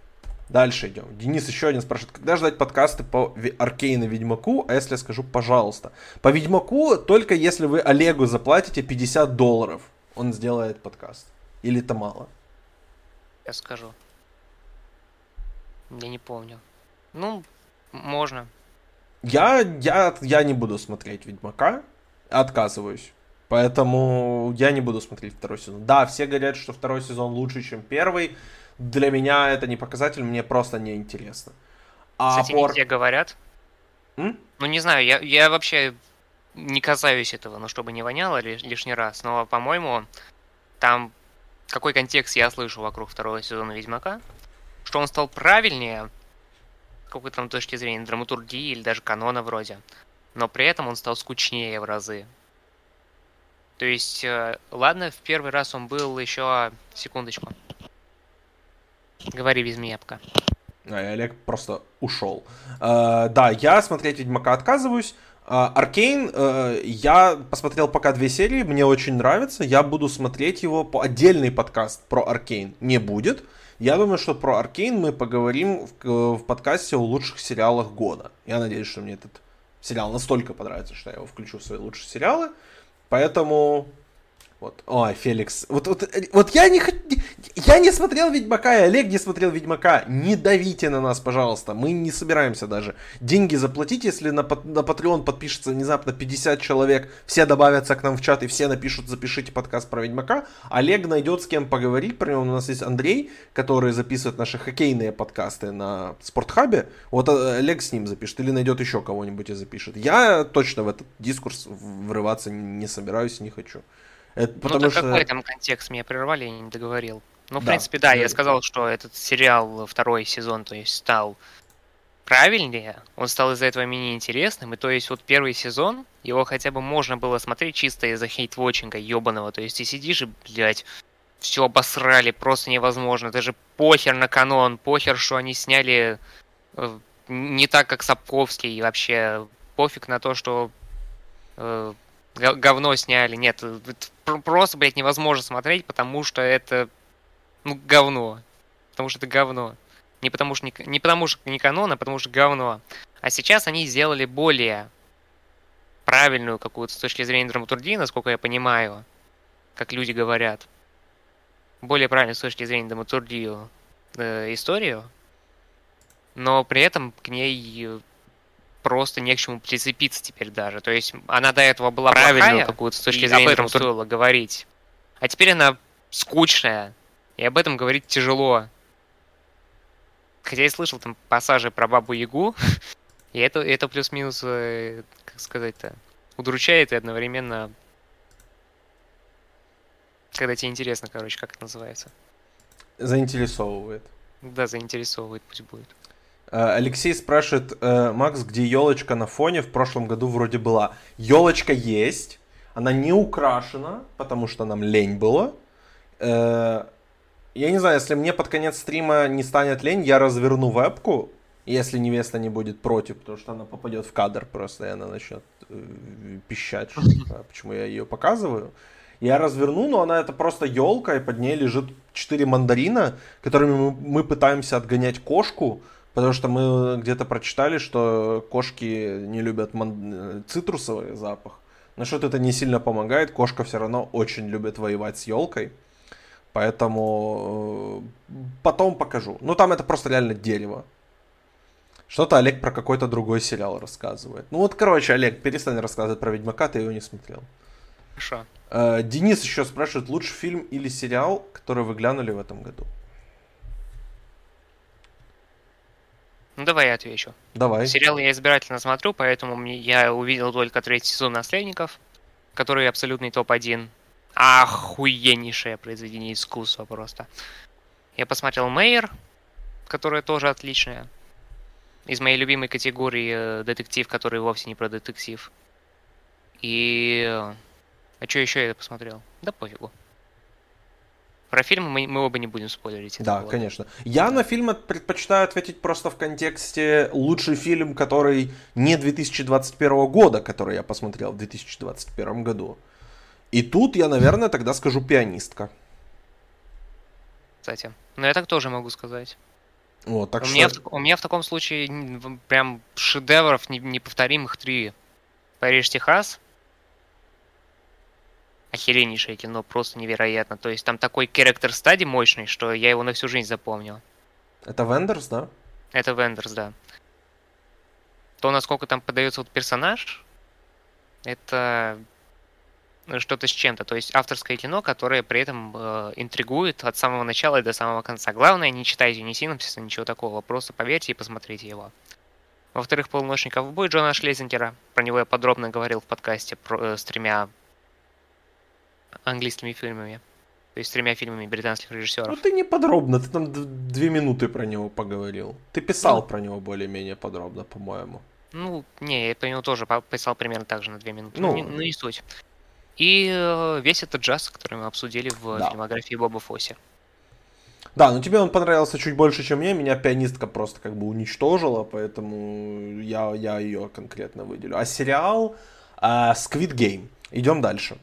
Дальше идем. Денис еще один спрашивает, когда ждать подкасты по Аркейн и Ведьмаку? А если я скажу, пожалуйста. По Ведьмаку только если вы Олегу заплатите 50 долларов он сделает подкаст? Или это мало? Я скажу. Я не помню. Ну, можно. Я, я, я не буду смотреть Ведьмака. Отказываюсь. Поэтому я не буду смотреть второй сезон. Да, все говорят, что второй сезон лучше, чем первый. Для меня это не показатель, мне просто не интересно. А Кстати, пор... не все говорят. М? Ну, не знаю, я, я вообще не касаюсь этого, но чтобы не воняло лишний раз. Но, по-моему, там какой контекст я слышу вокруг второго сезона Ведьмака, что он стал правильнее, какой-то там точки зрения драматургии или даже канона вроде. Но при этом он стал скучнее в разы. То есть, э, ладно, в первый раз он был еще... Секундочку. Говори без меня пока. А, Олег просто ушел. Uh, да, я смотреть Ведьмака отказываюсь. Аркейн, uh, uh, я посмотрел пока две серии, мне очень нравится. Я буду смотреть его по отдельный подкаст про Аркейн не будет. Я думаю, что про Аркейн мы поговорим в, в подкасте о лучших сериалах года. Я надеюсь, что мне этот сериал настолько понравится, что я его включу в свои лучшие сериалы. Поэтому вот, ой, Феликс. Вот, вот, вот я не я не смотрел Ведьмака, и Олег не смотрел Ведьмака. Не давите на нас, пожалуйста. Мы не собираемся даже деньги заплатить, если на, на Patreon подпишется внезапно 50 человек, все добавятся к нам в чат и все напишут, запишите подкаст про Ведьмака. Олег найдет с кем поговорить. Про него у нас есть Андрей, который записывает наши хоккейные подкасты на Спортхабе. Вот э, Олег с ним запишет или найдет еще кого-нибудь и запишет. Я точно в этот дискурс врываться не собираюсь, не хочу. Это ну, потому что... какой там контекст? Меня прервали, я не договорил. Ну, в да, принципе, да, я сказал, что этот сериал второй сезон, то есть, стал правильнее, он стал из-за этого менее интересным, и то есть вот первый сезон, его хотя бы можно было смотреть чисто из-за хейт-вотчинга ебаного, то есть ты сидишь и, блядь, все обосрали, просто невозможно, даже похер на канон, похер, что они сняли э, не так, как Сапковский, и вообще пофиг на то, что э, говно сняли. Нет, просто, блядь, невозможно смотреть, потому что это, ну, говно. Потому что это говно. Не потому что не, не потому что не канон, а потому что говно. А сейчас они сделали более правильную какую-то с точки зрения драматургии, насколько я понимаю, как люди говорят. Более правильную с точки зрения драматургии э, историю. Но при этом к ней просто не к чему прицепиться теперь даже. То есть она до этого была правильная какую-то с точки зрения об этом стоило говорить. А теперь она скучная, и об этом говорить тяжело. Хотя я слышал там пассажи про Бабу Ягу, <laughs> и это, это плюс-минус, э, как сказать-то, удручает и одновременно... Когда тебе интересно, короче, как это называется. Заинтересовывает. Да, заинтересовывает, пусть будет. Э, Алексей спрашивает, э, Макс, где елочка на фоне? В прошлом году вроде была. Елочка есть, она не украшена, потому что нам лень было. Э, я не знаю, если мне под конец стрима не станет лень, я разверну вебку, если невеста не будет против, потому что она попадет в кадр просто, и она начнет пищать, почему я ее показываю. Я разверну, но она это просто елка, и под ней лежит 4 мандарина, которыми мы пытаемся отгонять кошку, Потому что мы где-то прочитали, что кошки не любят ман... цитрусовый запах. Но что-то это не сильно помогает. Кошка все равно очень любит воевать с елкой. Поэтому э, потом покажу. Ну там это просто реально дерево. Что-то Олег про какой-то другой сериал рассказывает. Ну вот, короче, Олег, перестань рассказывать про Ведьмака, ты его не смотрел. Хорошо. Э, Денис еще спрашивает, лучший фильм или сериал, который вы глянули в этом году? Ну давай я отвечу. Давай. Сериал я избирательно смотрю, поэтому мне, я увидел только третий сезон «Наследников», который абсолютный топ-1. Охуеннейшее произведение искусства просто. Я посмотрел «Мейер», которая тоже отличная. Из моей любимой категории э, детектив, который вовсе не про детектив. И... Э, а что еще я посмотрел? Да пофигу. Про фильм мы, мы оба не будем спойлерить. Да, было. конечно. Я на фильм предпочитаю ответить просто в контексте лучший фильм, который не 2021 года, который я посмотрел в 2021 году. И тут я, наверное, тогда скажу «Пианистка». Кстати, ну я так тоже могу сказать. Вот, так у, что... меня в, у меня в таком случае прям шедевров неповторимых три. Париж, Техас, охереннейшее кино, просто невероятно. То есть там такой character стади мощный, что я его на всю жизнь запомнил. Это Вендерс, да? Это Вендерс, да. То, насколько там подается вот персонаж, это ну, что-то с чем-то. То есть авторское кино, которое при этом э, интригует от самого начала и до самого конца. Главное, не читайте ни синопсиса, ничего такого. Просто поверьте и посмотрите его. Во-вторых, «Полуночный ковбой» Джона Шлезингера. Про него я подробно говорил в подкасте про, э, с тремя английскими фильмами. То есть с тремя фильмами британских режиссеров. Ну ты не подробно, ты там две минуты про него поговорил. Ты писал ну, про него более-менее подробно, по-моему. Ну, не, я по нему тоже писал примерно так же на две минуты. Ну, ну, не, ну не суть. И э, весь этот джаз, который мы обсудили в да. фильмографии Боба Фосси. Да, но тебе он понравился чуть больше, чем мне. Меня пианистка просто как бы уничтожила, поэтому я, я ее конкретно выделю. А сериал э, Squid Game. Идем дальше.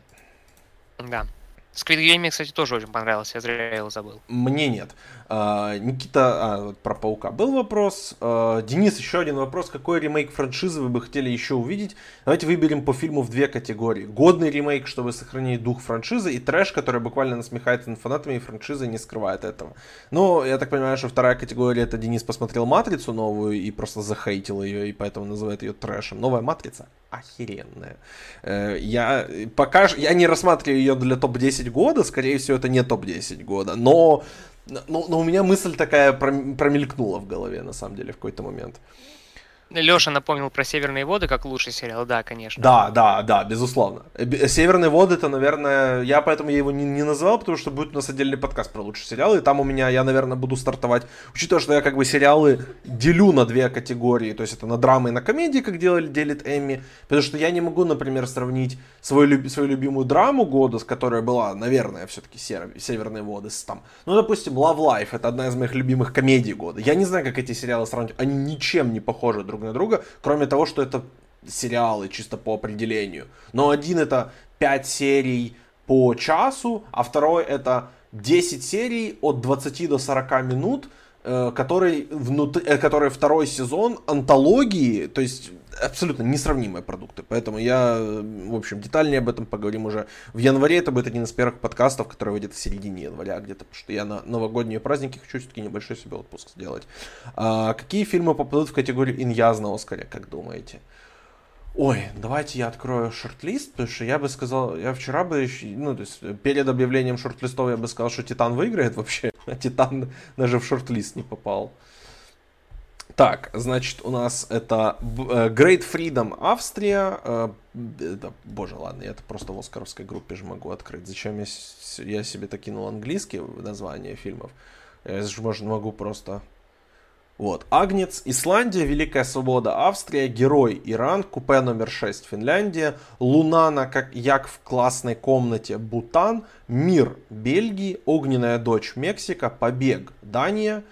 Да. Squid Game мне, кстати, тоже очень понравился, я зря его забыл. Мне нет. А, Никита, а, про Паука был вопрос. А, Денис, еще один вопрос. Какой ремейк франшизы вы бы хотели еще увидеть? Давайте выберем по фильму в две категории. Годный ремейк, чтобы сохранить дух франшизы, и трэш, который буквально насмехается над фанатами, и франшиза не скрывает этого. Но я так понимаю, что вторая категория, это Денис посмотрел «Матрицу» новую и просто захейтил ее, и поэтому называет ее трэшем. Новая «Матрица» охеренная. Э, я пока я не рассматриваю ее для топ-10 года, скорее всего, это не топ-10 года, но, но, но у меня мысль такая промелькнула в голове, на самом деле, в какой-то момент. Леша напомнил про Северные воды как лучший сериал, да, конечно. Да, да, да, безусловно. Северные воды это, наверное, я поэтому я его не, не назвал, потому что будет у нас отдельный подкаст про лучшие сериалы, и там у меня, я, наверное, буду стартовать, учитывая, что я как бы сериалы делю на две категории, то есть это на драмы и на комедии, как делали, делит Эмми, потому что я не могу, например, сравнить свою, свою любимую драму года, с которой была, наверное, все-таки Северные воды, с там, ну, допустим, Love Life, это одна из моих любимых комедий года. Я не знаю, как эти сериалы сравнивать, они ничем не похожи друг на друга, кроме того, что это сериалы чисто по определению. Но один это 5 серий по часу, а второй это 10 серий от 20 до 40 минут, который, внутри, который второй сезон антологии, то есть абсолютно несравнимые продукты. Поэтому я, в общем, детальнее об этом поговорим уже в январе. Это будет один из первых подкастов, который выйдет в середине января где-то, потому что я на новогодние праздники хочу все-таки небольшой себе отпуск сделать. А, какие фильмы попадут в категорию иньяз на Оскаре, как думаете? Ой, давайте я открою шорт-лист, потому что я бы сказал, я вчера бы, ну, то есть перед объявлением шорт-листов я бы сказал, что Титан выиграет вообще, а <laughs> Титан даже в шорт-лист не попал. Так, значит, у нас это э, Great Freedom Австрия. Э, это, боже, ладно, я это просто в оскаровской группе же могу открыть. Зачем я, я себе так кинул английский название фильмов? Я же можно, могу просто... Вот. Агнец, Исландия, Великая Свобода, Австрия, Герой, Иран, Купе номер 6, Финляндия, Лунана, как Як в классной комнате, Бутан, Мир, Бельгии, Огненная дочь, Мексика, Побег, Дания,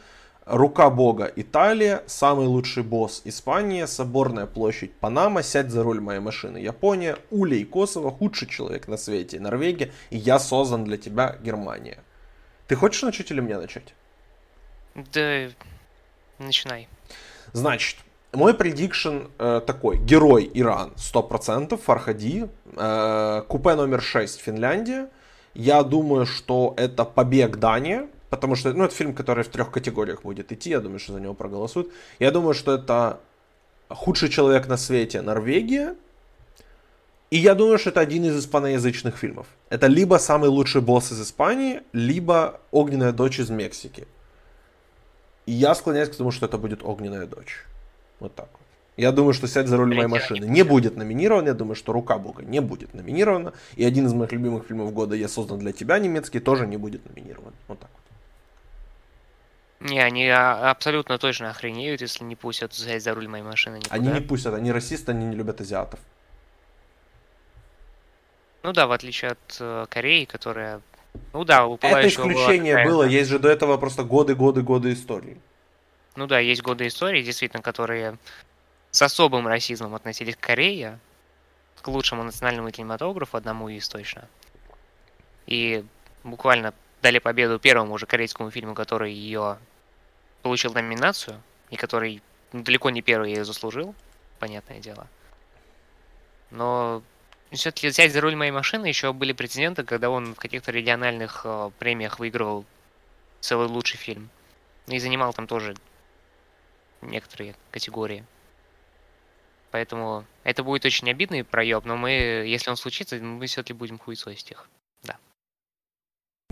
Рука Бога Италия, самый лучший босс Испания, Соборная площадь Панама, сядь за руль моей машины Япония, Улей Косово, худший человек на свете Норвегия и я создан для тебя Германия. Ты хочешь начать или мне начать? Да, начинай. Значит, мой предикшн э, такой. Герой Иран 100%, Фархади. Э, купе номер 6 Финляндия. Я думаю, что это побег Дания потому что, ну, это фильм, который в трех категориях будет идти, я думаю, что за него проголосуют. Я думаю, что это худший человек на свете Норвегия, и я думаю, что это один из испаноязычных фильмов. Это либо самый лучший босс из Испании, либо огненная дочь из Мексики. И я склоняюсь к тому, что это будет огненная дочь. Вот так вот. Я думаю, что «Сядь за руль моей машины» не будет номинирован. Я думаю, что «Рука Бога» не будет номинирована. И один из моих любимых фильмов года «Я создан для тебя» немецкий тоже не будет номинирован. Вот так вот. Не, они а, абсолютно точно охренеют, если не пустят взять за руль моей машины никуда. Они не пустят, они расисты, они не любят азиатов. Ну да, в отличие от э, Кореи, которая... Ну да, Это исключение было, было, есть же до этого просто годы, годы, годы истории. Ну да, есть годы истории, действительно, которые с особым расизмом относились к Корее, к лучшему национальному кинематографу, одному из точно. И буквально дали победу первому уже корейскому фильму, который ее получил номинацию, и который далеко не первый ее заслужил, понятное дело. Но все-таки взять за руль моей машины еще были прецеденты, когда он в каких-то региональных э, премиях выигрывал целый лучший фильм. И занимал там тоже некоторые категории. Поэтому это будет очень обидный проеб, но мы, если он случится, мы все-таки будем хуесосить их.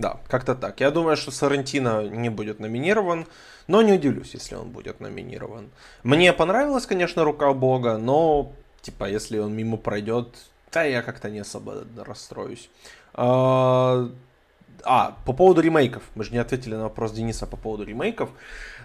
Да. Как-то так. Я думаю, что Сарантино не будет номинирован, но не удивлюсь, если он будет номинирован. Мне понравилась, конечно, рука Бога, но, типа, если он мимо пройдет, да, я как-то не особо расстроюсь. А, А, по поводу ремейков. Мы же не ответили на вопрос Дениса по поводу ремейков.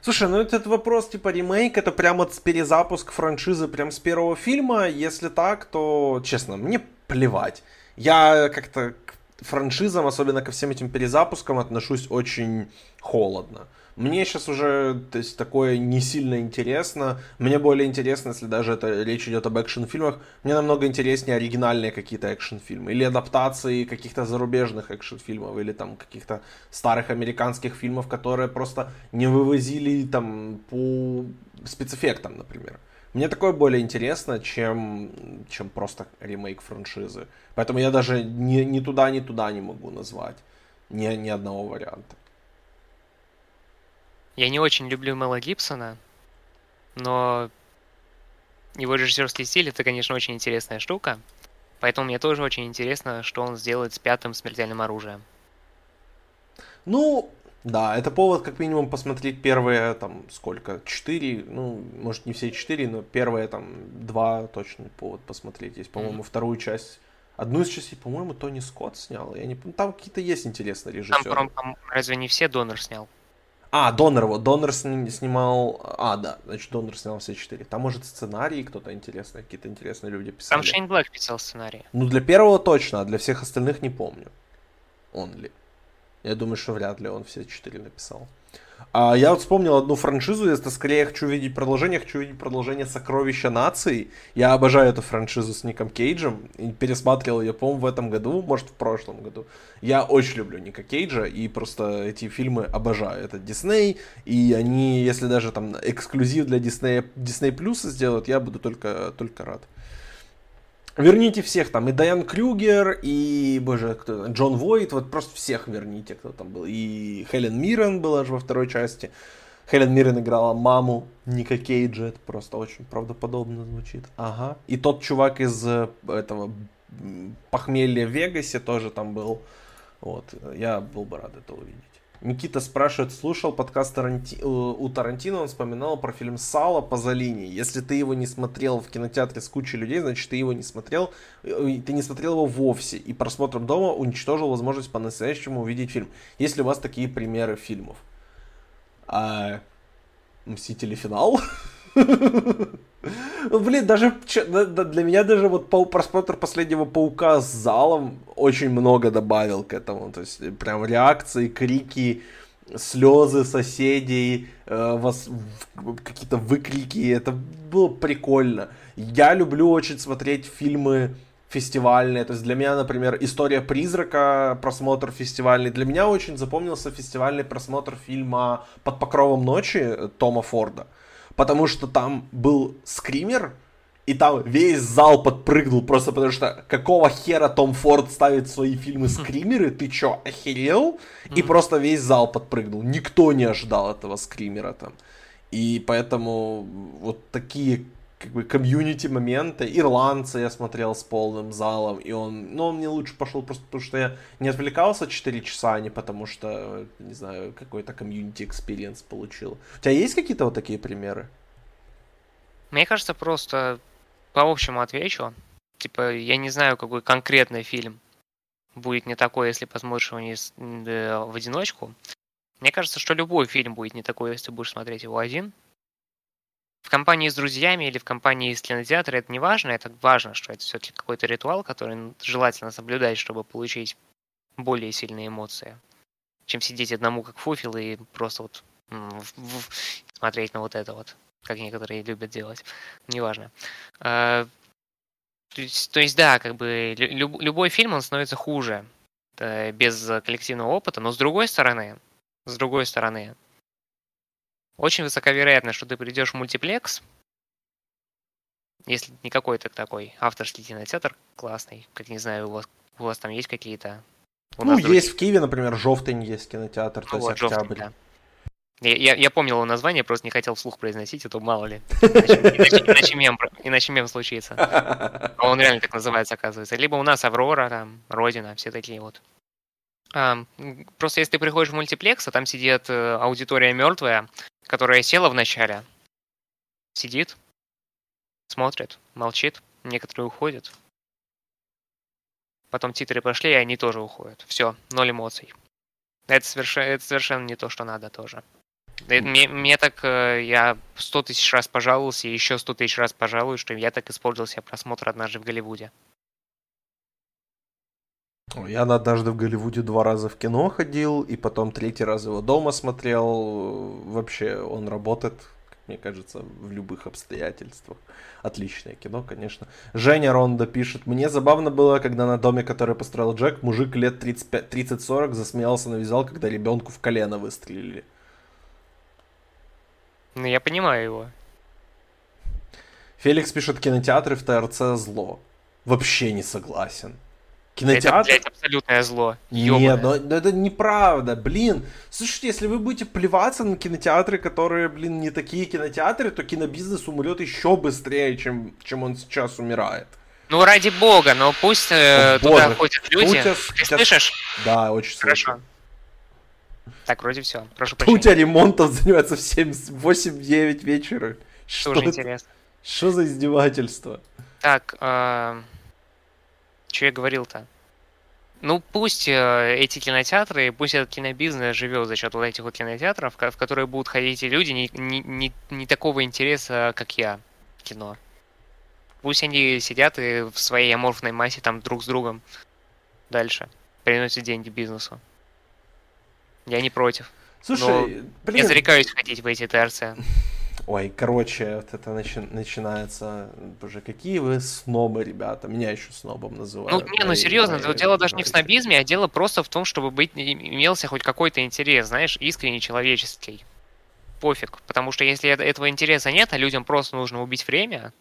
Слушай, ну этот вопрос типа ремейк, это прямо перезапуск франшизы прям с первого фильма. Если так, то, честно, мне плевать. Я как-то франшизам, особенно ко всем этим перезапускам, отношусь очень холодно. Мне сейчас уже то есть, такое не сильно интересно. Мне более интересно, если даже это речь идет об экшн-фильмах, мне намного интереснее оригинальные какие-то экшн-фильмы. Или адаптации каких-то зарубежных экшн-фильмов, или там каких-то старых американских фильмов, которые просто не вывозили там по спецэффектам, например. Мне такое более интересно, чем, чем просто ремейк франшизы. Поэтому я даже ни, ни туда, ни туда не могу назвать ни, ни одного варианта. Я не очень люблю Мела Гибсона, но его режиссерский стиль это, конечно, очень интересная штука. Поэтому мне тоже очень интересно, что он сделает с пятым смертельным оружием. Ну, да, это повод как минимум посмотреть первые, там, сколько, четыре, ну, может не все четыре, но первые, там, два точно повод посмотреть. Есть, по-моему, mm-hmm. вторую часть. Одну из частей, по-моему, Тони Скотт снял. Я не помню, там какие-то есть интересные режиссеры. Там, там разве не все Донор снял? А, Донор, вот, Донор снимал... А, да, значит, Донор снял все четыре. Там, может, сценарии кто-то интересный, какие-то интересные люди писали. Там Шейн Блэк писал сценарий. Ну, для первого точно, а для всех остальных не помню. Он ли. Я думаю, что вряд ли он все четыре написал. А я вот вспомнил одну франшизу, если скорее я хочу видеть продолжение, хочу видеть продолжение Сокровища наций. Я обожаю эту франшизу с Ником Кейджем и пересматривал ее, по-моему, в этом году, может, в прошлом году. Я очень люблю Ника Кейджа и просто эти фильмы обожаю. Это Дисней, и они, если даже там эксклюзив для Диснея, Дисней Плюс сделают, я буду только, только рад. Верните всех там, и Дайан Крюгер, и, боже, кто Джон Войт, вот просто всех верните, кто там был. И Хелен Миррен была же во второй части. Хелен Миррен играла маму Ника Кейджа, это просто очень правдоподобно звучит. Ага. И тот чувак из э, этого похмелья в Вегасе тоже там был. Вот, я был бы рад это увидеть. Никита спрашивает, слушал подкаст Таранти... Э, у Тарантино, он вспоминал про фильм «Сало» Пазолини. Если ты его не смотрел в кинотеатре с кучей людей, значит, ты его не смотрел, э, ты не смотрел его вовсе, и просмотром дома уничтожил возможность по-настоящему увидеть фильм. Есть ли у вас такие примеры фильмов? А... «Мстители. Финал»? <laughs> Ну, блин, даже для меня даже вот просмотр последнего паука с залом очень много добавил к этому. То есть прям реакции, крики, слезы соседей, э, вас, какие-то выкрики. Это было прикольно. Я люблю очень смотреть фильмы фестивальные. То есть для меня, например, «История призрака», просмотр фестивальный. Для меня очень запомнился фестивальный просмотр фильма «Под покровом ночи» Тома Форда потому что там был скример, и там весь зал подпрыгнул просто потому что какого хера Том Форд ставит свои фильмы скримеры, ты чё, охерел? И просто весь зал подпрыгнул. Никто не ожидал этого скримера там. И поэтому вот такие как бы community моменты. Ирландца я смотрел с полным залом, и он, ну, он мне лучше пошел просто потому, что я не отвлекался 4 часа, а не потому что, не знаю, какой-то community experience получил. У тебя есть какие-то вот такие примеры? Мне кажется, просто по общему отвечу. Типа, я не знаю, какой конкретный фильм будет не такой, если посмотришь его не в одиночку. Мне кажется, что любой фильм будет не такой, если будешь смотреть его один в компании с друзьями или в компании с кинотеатра это не важно, это важно, что это все-таки какой-то ритуал, который желательно соблюдать, чтобы получить более сильные эмоции, чем сидеть одному как фуфел и просто вот смотреть на вот это вот, как некоторые любят делать. Неважно. А, то есть, то есть да, как бы люб, любой фильм, он становится хуже э, без коллективного опыта, но с другой стороны, с другой стороны, очень высока вероятность, что ты придешь в мультиплекс, если не какой-то такой авторский кинотеатр классный, как не знаю, у вас, у вас там есть какие-то... Ну, есть другие... в Киеве, например, Жовтень есть кинотеатр, то вот, есть Октябрь. да. Я, я, я помнил его название, просто не хотел вслух произносить, а то мало ли. <laughs> Иначе, иначе, мем, иначе мем случится. <laughs> А он реально так называется, оказывается. Либо у нас Аврора, там, Родина, все такие вот. Просто если ты приходишь в мультиплекс, а там сидит э, аудитория мертвая, которая села вначале, сидит, смотрит, молчит, некоторые уходят. Потом титры пошли, и они тоже уходят. Все, ноль эмоций. Это совершенно, это совершенно не то, что надо тоже. Мне, мне так, э, я сто тысяч раз пожаловался, и еще сто тысяч раз пожалуюсь, что я так использовал себе просмотр однажды в Голливуде. Я однажды в Голливуде два раза в кино ходил, и потом третий раз его дома смотрел. Вообще, он работает, мне кажется, в любых обстоятельствах. Отличное кино, конечно. Женя Ронда пишет. Мне забавно было, когда на доме, который построил Джек, мужик лет 30-40 засмеялся, навязал, когда ребенку в колено выстрелили. Ну, я понимаю его. Феликс пишет, кинотеатры в ТРЦ зло. Вообще не согласен. Кинотеатр... Это, блядь, абсолютное зло. Нет, но, но это неправда, блин. Слушайте, если вы будете плеваться на кинотеатры, которые, блин, не такие кинотеатры, то кинобизнес умрет еще быстрее, чем, чем он сейчас умирает. Ну, ради бога, но пусть э, О, туда ходят люди. Путя... Ты слышишь? Да, очень Хорошо. слышу. Так, вроде все. Прошу прощения. У тебя ремонтом занимается в 7, 8-9 вечера. Что Тоже интересно. Что за издевательство? Так, э, что я говорил-то? Ну, пусть э, эти кинотеатры, пусть этот кинобизнес живет за счет вот этих вот кинотеатров, в которые будут ходить и люди не, не, не, не такого интереса, как я, в кино. Пусть они сидят и в своей аморфной массе там друг с другом дальше приносят деньги бизнесу. Я не против. Слушай, блин... Я зарекаюсь ходить в эти ТРЦ. Ой, короче, вот это начи- начинается. Боже, какие вы снобы, ребята. Меня еще снобом называют. Ну, не, ну серьезно, мои, дело даже не в снобизме, а дело просто в том, чтобы быть имелся хоть какой-то интерес, знаешь, искренний человеческий. Пофиг. Потому что если этого интереса нет, а людям просто нужно убить время,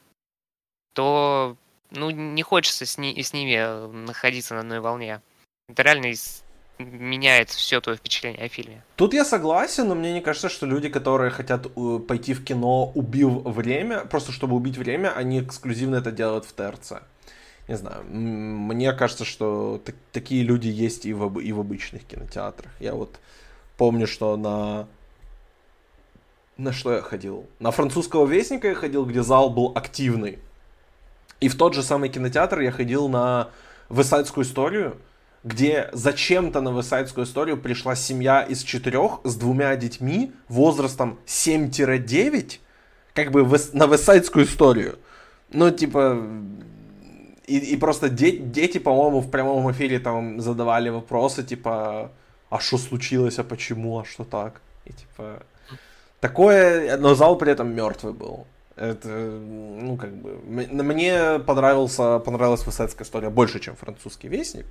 то ну, не хочется с, ни- с ними находиться на одной волне. Это реально меняет все твое впечатление о фильме. Тут я согласен, но мне не кажется, что люди, которые хотят э, пойти в кино, убив время, просто чтобы убить время, они эксклюзивно это делают в ТРЦ. Не знаю, мне кажется, что т- такие люди есть и в, и в обычных кинотеатрах. Я вот помню, что на... На что я ходил? На французского вестника я ходил, где зал был активный. И в тот же самый кинотеатр я ходил на Высадскую историю, где зачем-то на высайдскую историю пришла семья из четырех с двумя детьми возрастом 7-9, как бы на высайдскую историю. Ну, типа, и, и просто де- дети, по-моему, в прямом эфире там задавали вопросы, типа, а что случилось, а почему, а что так? И типа, такое, но зал при этом мертвый был. Это, ну, как бы, мне понравился, понравилась высадская история больше, чем французский вестник.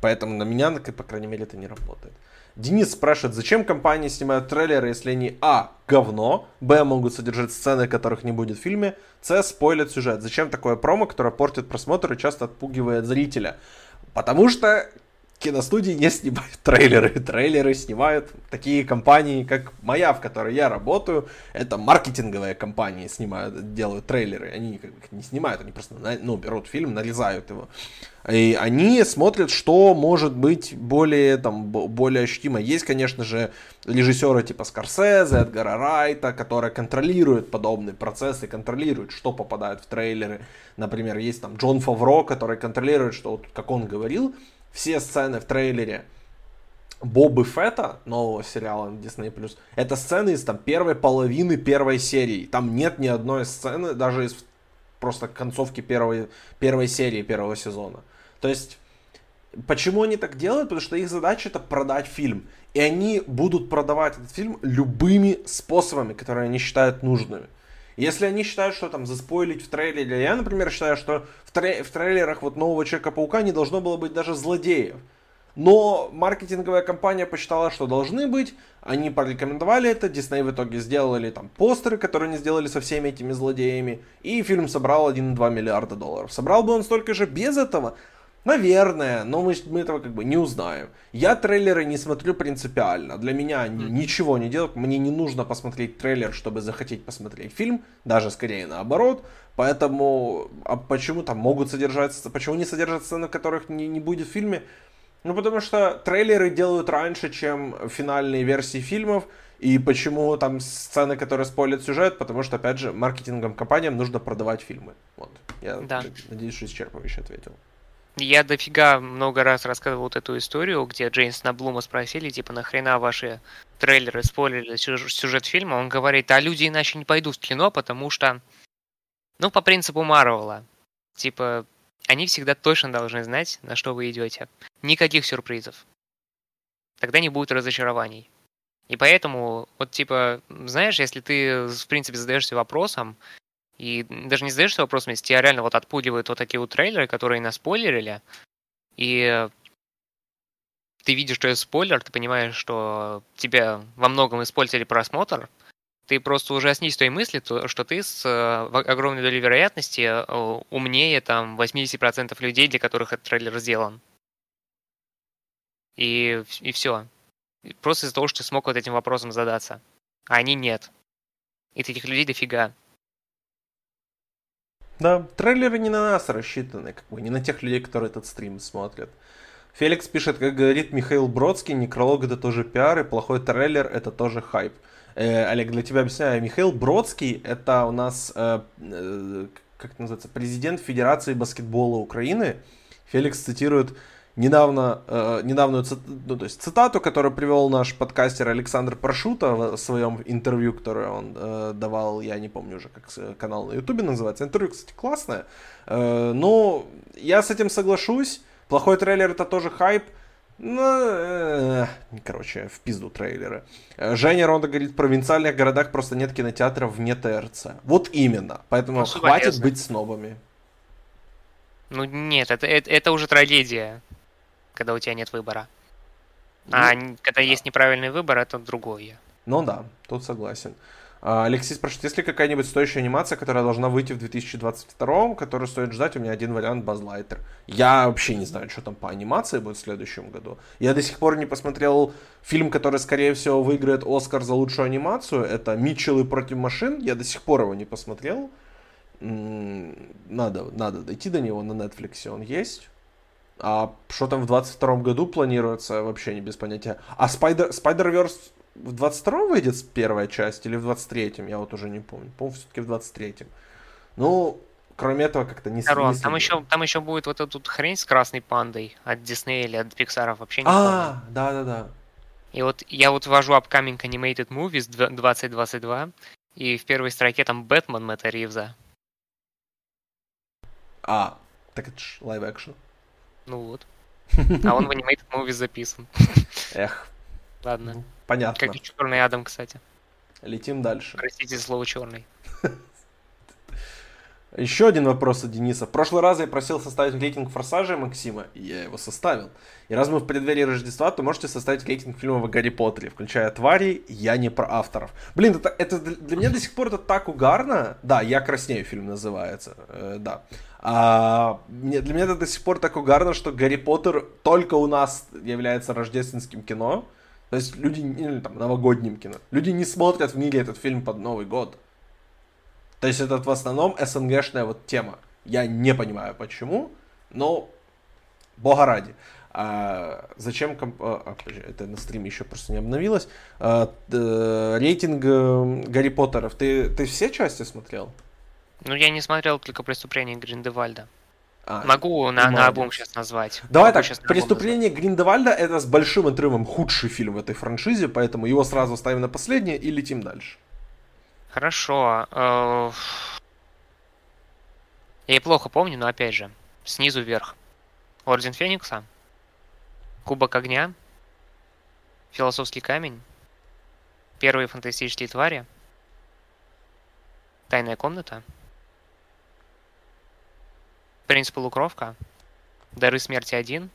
Поэтому на меня, по крайней мере, это не работает. Денис спрашивает, зачем компании снимают трейлеры, если они а. говно, б. могут содержать сцены, которых не будет в фильме, с. спойлят сюжет. Зачем такое промо, которое портит просмотр и часто отпугивает зрителя? Потому что киностудии не снимают <laughs> трейлеры. Трейлеры снимают такие компании, как моя, в которой я работаю. Это маркетинговые компании снимают, делают трейлеры. Они как бы не снимают, они просто ну, берут фильм, нарезают его. И они смотрят, что может быть более, там, более ощутимо. Есть, конечно же, режиссеры типа Скорсезе, Эдгара Райта, которые контролируют подобные процессы, контролируют, что попадает в трейлеры. Например, есть там Джон Фавро, который контролирует, что, вот, как он говорил, все сцены в трейлере Бобы Фета, нового сериала на Disney+, это сцены из там первой половины первой серии. Там нет ни одной сцены, даже из просто концовки первой, первой серии первого сезона. То есть, почему они так делают? Потому что их задача это продать фильм. И они будут продавать этот фильм любыми способами, которые они считают нужными. Если они считают, что там заспойлить в трейлере, я, например, считаю, что в, трей- в трейлерах вот нового Человека-паука не должно было быть даже злодеев. Но маркетинговая компания посчитала, что должны быть, они порекомендовали это, Дисней в итоге сделали там постеры, которые они сделали со всеми этими злодеями, и фильм собрал 1,2 миллиарда долларов. Собрал бы он столько же без этого? Наверное, но мы, мы этого как бы не узнаем. Я трейлеры не смотрю принципиально. Для меня они mm. ничего не делают. Мне не нужно посмотреть трейлер, чтобы захотеть посмотреть фильм. Даже скорее наоборот. Поэтому, а почему там могут содержаться, почему не содержат сцены, которых не, не будет в фильме? Ну, потому что трейлеры делают раньше, чем финальные версии фильмов. И почему там сцены, которые спойлят сюжет? Потому что, опять же, маркетинговым компаниям нужно продавать фильмы. Вот. Я да. надеюсь, что исчерпывающе ответил. Я дофига много раз рассказывал вот эту историю, где Джеймсона Блума спросили, типа, нахрена ваши трейлеры спойлерили сюжет фильма. Он говорит, а люди иначе не пойдут в кино, потому что, ну, по принципу Марвела. Типа, они всегда точно должны знать, на что вы идете. Никаких сюрпризов. Тогда не будет разочарований. И поэтому, вот типа, знаешь, если ты, в принципе, задаешься вопросом, и даже не задаешься вопросом, если тебя реально вот отпугивают вот такие вот трейлеры, которые нас спойлерили, и ты видишь, что это спойлер, ты понимаешь, что тебя во многом использовали просмотр, ты просто ужаснись той мысли, что ты с э, огромной долей вероятности э, умнее там 80% людей, для которых этот трейлер сделан. И, и все. Просто из-за того, что ты смог вот этим вопросом задаться. А они нет. И таких людей дофига. Да, трейлеры не на нас рассчитаны, как бы, не на тех людей, которые этот стрим смотрят. Феликс пишет, как говорит Михаил Бродский, некролог это тоже пиар, и плохой трейлер это тоже хайп. Э, Олег, для тебя объясняю. Михаил Бродский это у нас, э, э, как это называется, президент Федерации баскетбола Украины. Феликс цитирует недавно, э, недавнюю цит, ну, то есть цитату, которую привел наш подкастер Александр Прошута в своем интервью, которое он э, давал, я не помню уже, как канал на Ютубе называется. Интервью, кстати, классное. Э, но я с этим соглашусь. Плохой трейлер это тоже хайп. Ну, э, короче, в пизду трейлеры. Э, Женя Ронда говорит, в провинциальных городах просто нет кинотеатров вне ТРЦ. Вот именно. Поэтому ну, хватит полезно. быть снобами. Ну нет, это, это, это уже трагедия когда у тебя нет выбора. А ну, когда да. есть неправильный выбор, это другое. Ну да, тут согласен. А, Алексей спрашивает, есть ли какая-нибудь стоящая анимация, которая должна выйти в 2022, которую стоит ждать? У меня один вариант Базлайтер. Я вообще не знаю, что там по анимации будет в следующем году. Я до сих пор не посмотрел фильм, который, скорее всего, выиграет Оскар за лучшую анимацию. Это «Митчеллы против машин». Я до сих пор его не посмотрел. Надо, надо дойти до него, на Netflix он есть. А что там в 22 году планируется, вообще не без понятия. А Spider, Spider-Verse в 22 выйдет первая часть или в 23-м? Я вот уже не помню. По-моему, все-таки в 23-м. Ну, кроме этого, как-то не Здорово, там еще, там еще будет вот эта хрень с красной пандой от Disney или от Pixar, вообще не А, да-да-да. И вот я вот ввожу Upcoming Animated Movies 2022, и в первой строке там Бэтмен Мэтта Ривза. А, так это ж live-action. Ну вот. <laughs> А он в Animated Movie записан. Эх. Ладно. Ну, понятно. Как и Черный Адам, кстати. Летим дальше. Простите слово черный. <laughs> Еще один вопрос от Дениса. В прошлый раз я просил составить рейтинг Форсажа Максима, и я его составил. И раз мы в преддверии Рождества, то можете составить рейтинг фильмов о Гарри Поттере, включая твари, я не про авторов. Блин, это, это для меня до сих пор это так угарно. Да, «Я краснею» фильм называется, э, да. А, мне, для меня это до сих пор так угарно, что Гарри Поттер только у нас является рождественским кино. То есть люди, или там, новогодним кино. Люди не смотрят в мире этот фильм под Новый год. То есть это в основном СНГшная вот тема. Я не понимаю почему, но бога ради. А, зачем комп... а, а это на стриме еще просто не обновилось. А, э, рейтинг э, Гарри Поттеров. Ты, ты все части смотрел? Ну, я не смотрел только «Преступление Гриндевальда». А, Могу на, на обум сейчас назвать. Давай Могу так, «Преступление Гриндевальда» это с большим отрывом худший фильм в этой франшизе, поэтому его сразу ставим на последнее и летим дальше. Хорошо. Э, я и плохо помню, но опять же, снизу вверх. Орден Феникса, Кубок Огня, Философский камень, Первые фантастические твари, Тайная комната, Принц Полукровка, Дары смерти 1,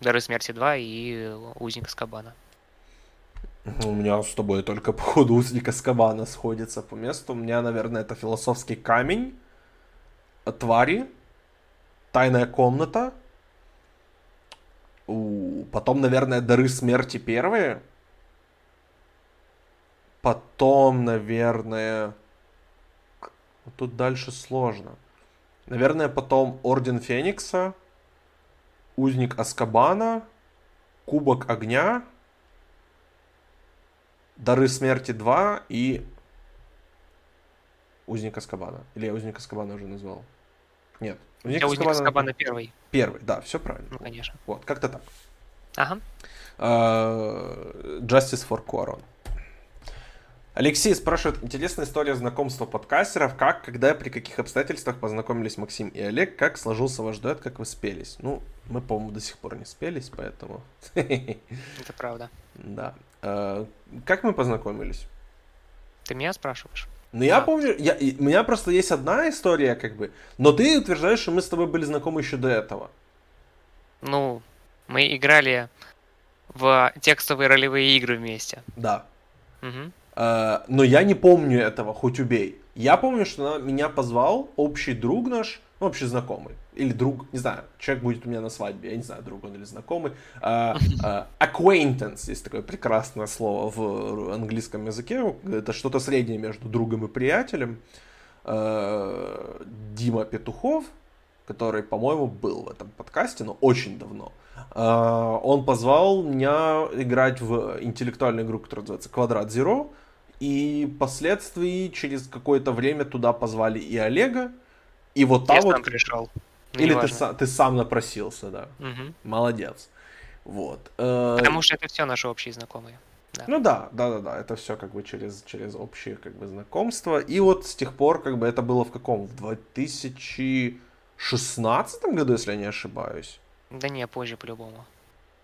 Дары смерти 2 и Узник Скабана. У меня с тобой только по ходу узника Скабана сходится по месту. У меня, наверное, это философский камень, твари, тайная комната. У, потом, наверное, дары смерти первые. Потом, наверное... Тут дальше сложно. Наверное, потом Орден Феникса, Узник Аскабана, Кубок Огня, Дары смерти 2 и Узник Аскабана. Или я Узник Аскабана уже назвал? Нет. Узник Азкабана первый. Первый, да, все правильно. Ну, конечно. Вот, как-то так. Ага. Uh, Justice for Quaron. Алексей спрашивает, интересная история знакомства подкастеров, как, когда, при каких обстоятельствах познакомились Максим и Олег, как сложился ваш дуэт, как вы спелись? Ну, мы, по-моему, до сих пор не спелись, поэтому... <laughs> Это правда. Да. А, как мы познакомились? Ты меня спрашиваешь? Ну, я помню, я, у меня просто есть одна история, как бы, но ты утверждаешь, что мы с тобой были знакомы еще до этого. Ну, мы играли в текстовые ролевые игры вместе. Да. Угу. Uh, но я не помню этого, хоть убей. Я помню, что меня позвал общий друг наш, ну, общий знакомый, или друг, не знаю, человек будет у меня на свадьбе, я не знаю, друг он или знакомый. Uh, uh, acquaintance, есть такое прекрасное слово в английском языке, это что-то среднее между другом и приятелем. Дима Петухов, который, по-моему, был в этом подкасте, но очень давно. Он позвал меня играть в интеллектуальную игру, которая называется Квадрат Zero, и впоследствии через какое-то время туда позвали и Олега, и вот там вот... пришел. Или ты, ты сам напросился, да. Угу. Молодец. Вот. Э, Потому что это все наши общие знакомые. Да. Ну да, да, да, да. Это все как бы через, через общие как бы знакомства. И вот с тех пор, как бы это было в каком? В 2016 году, если я не ошибаюсь. Да не, позже по-любому.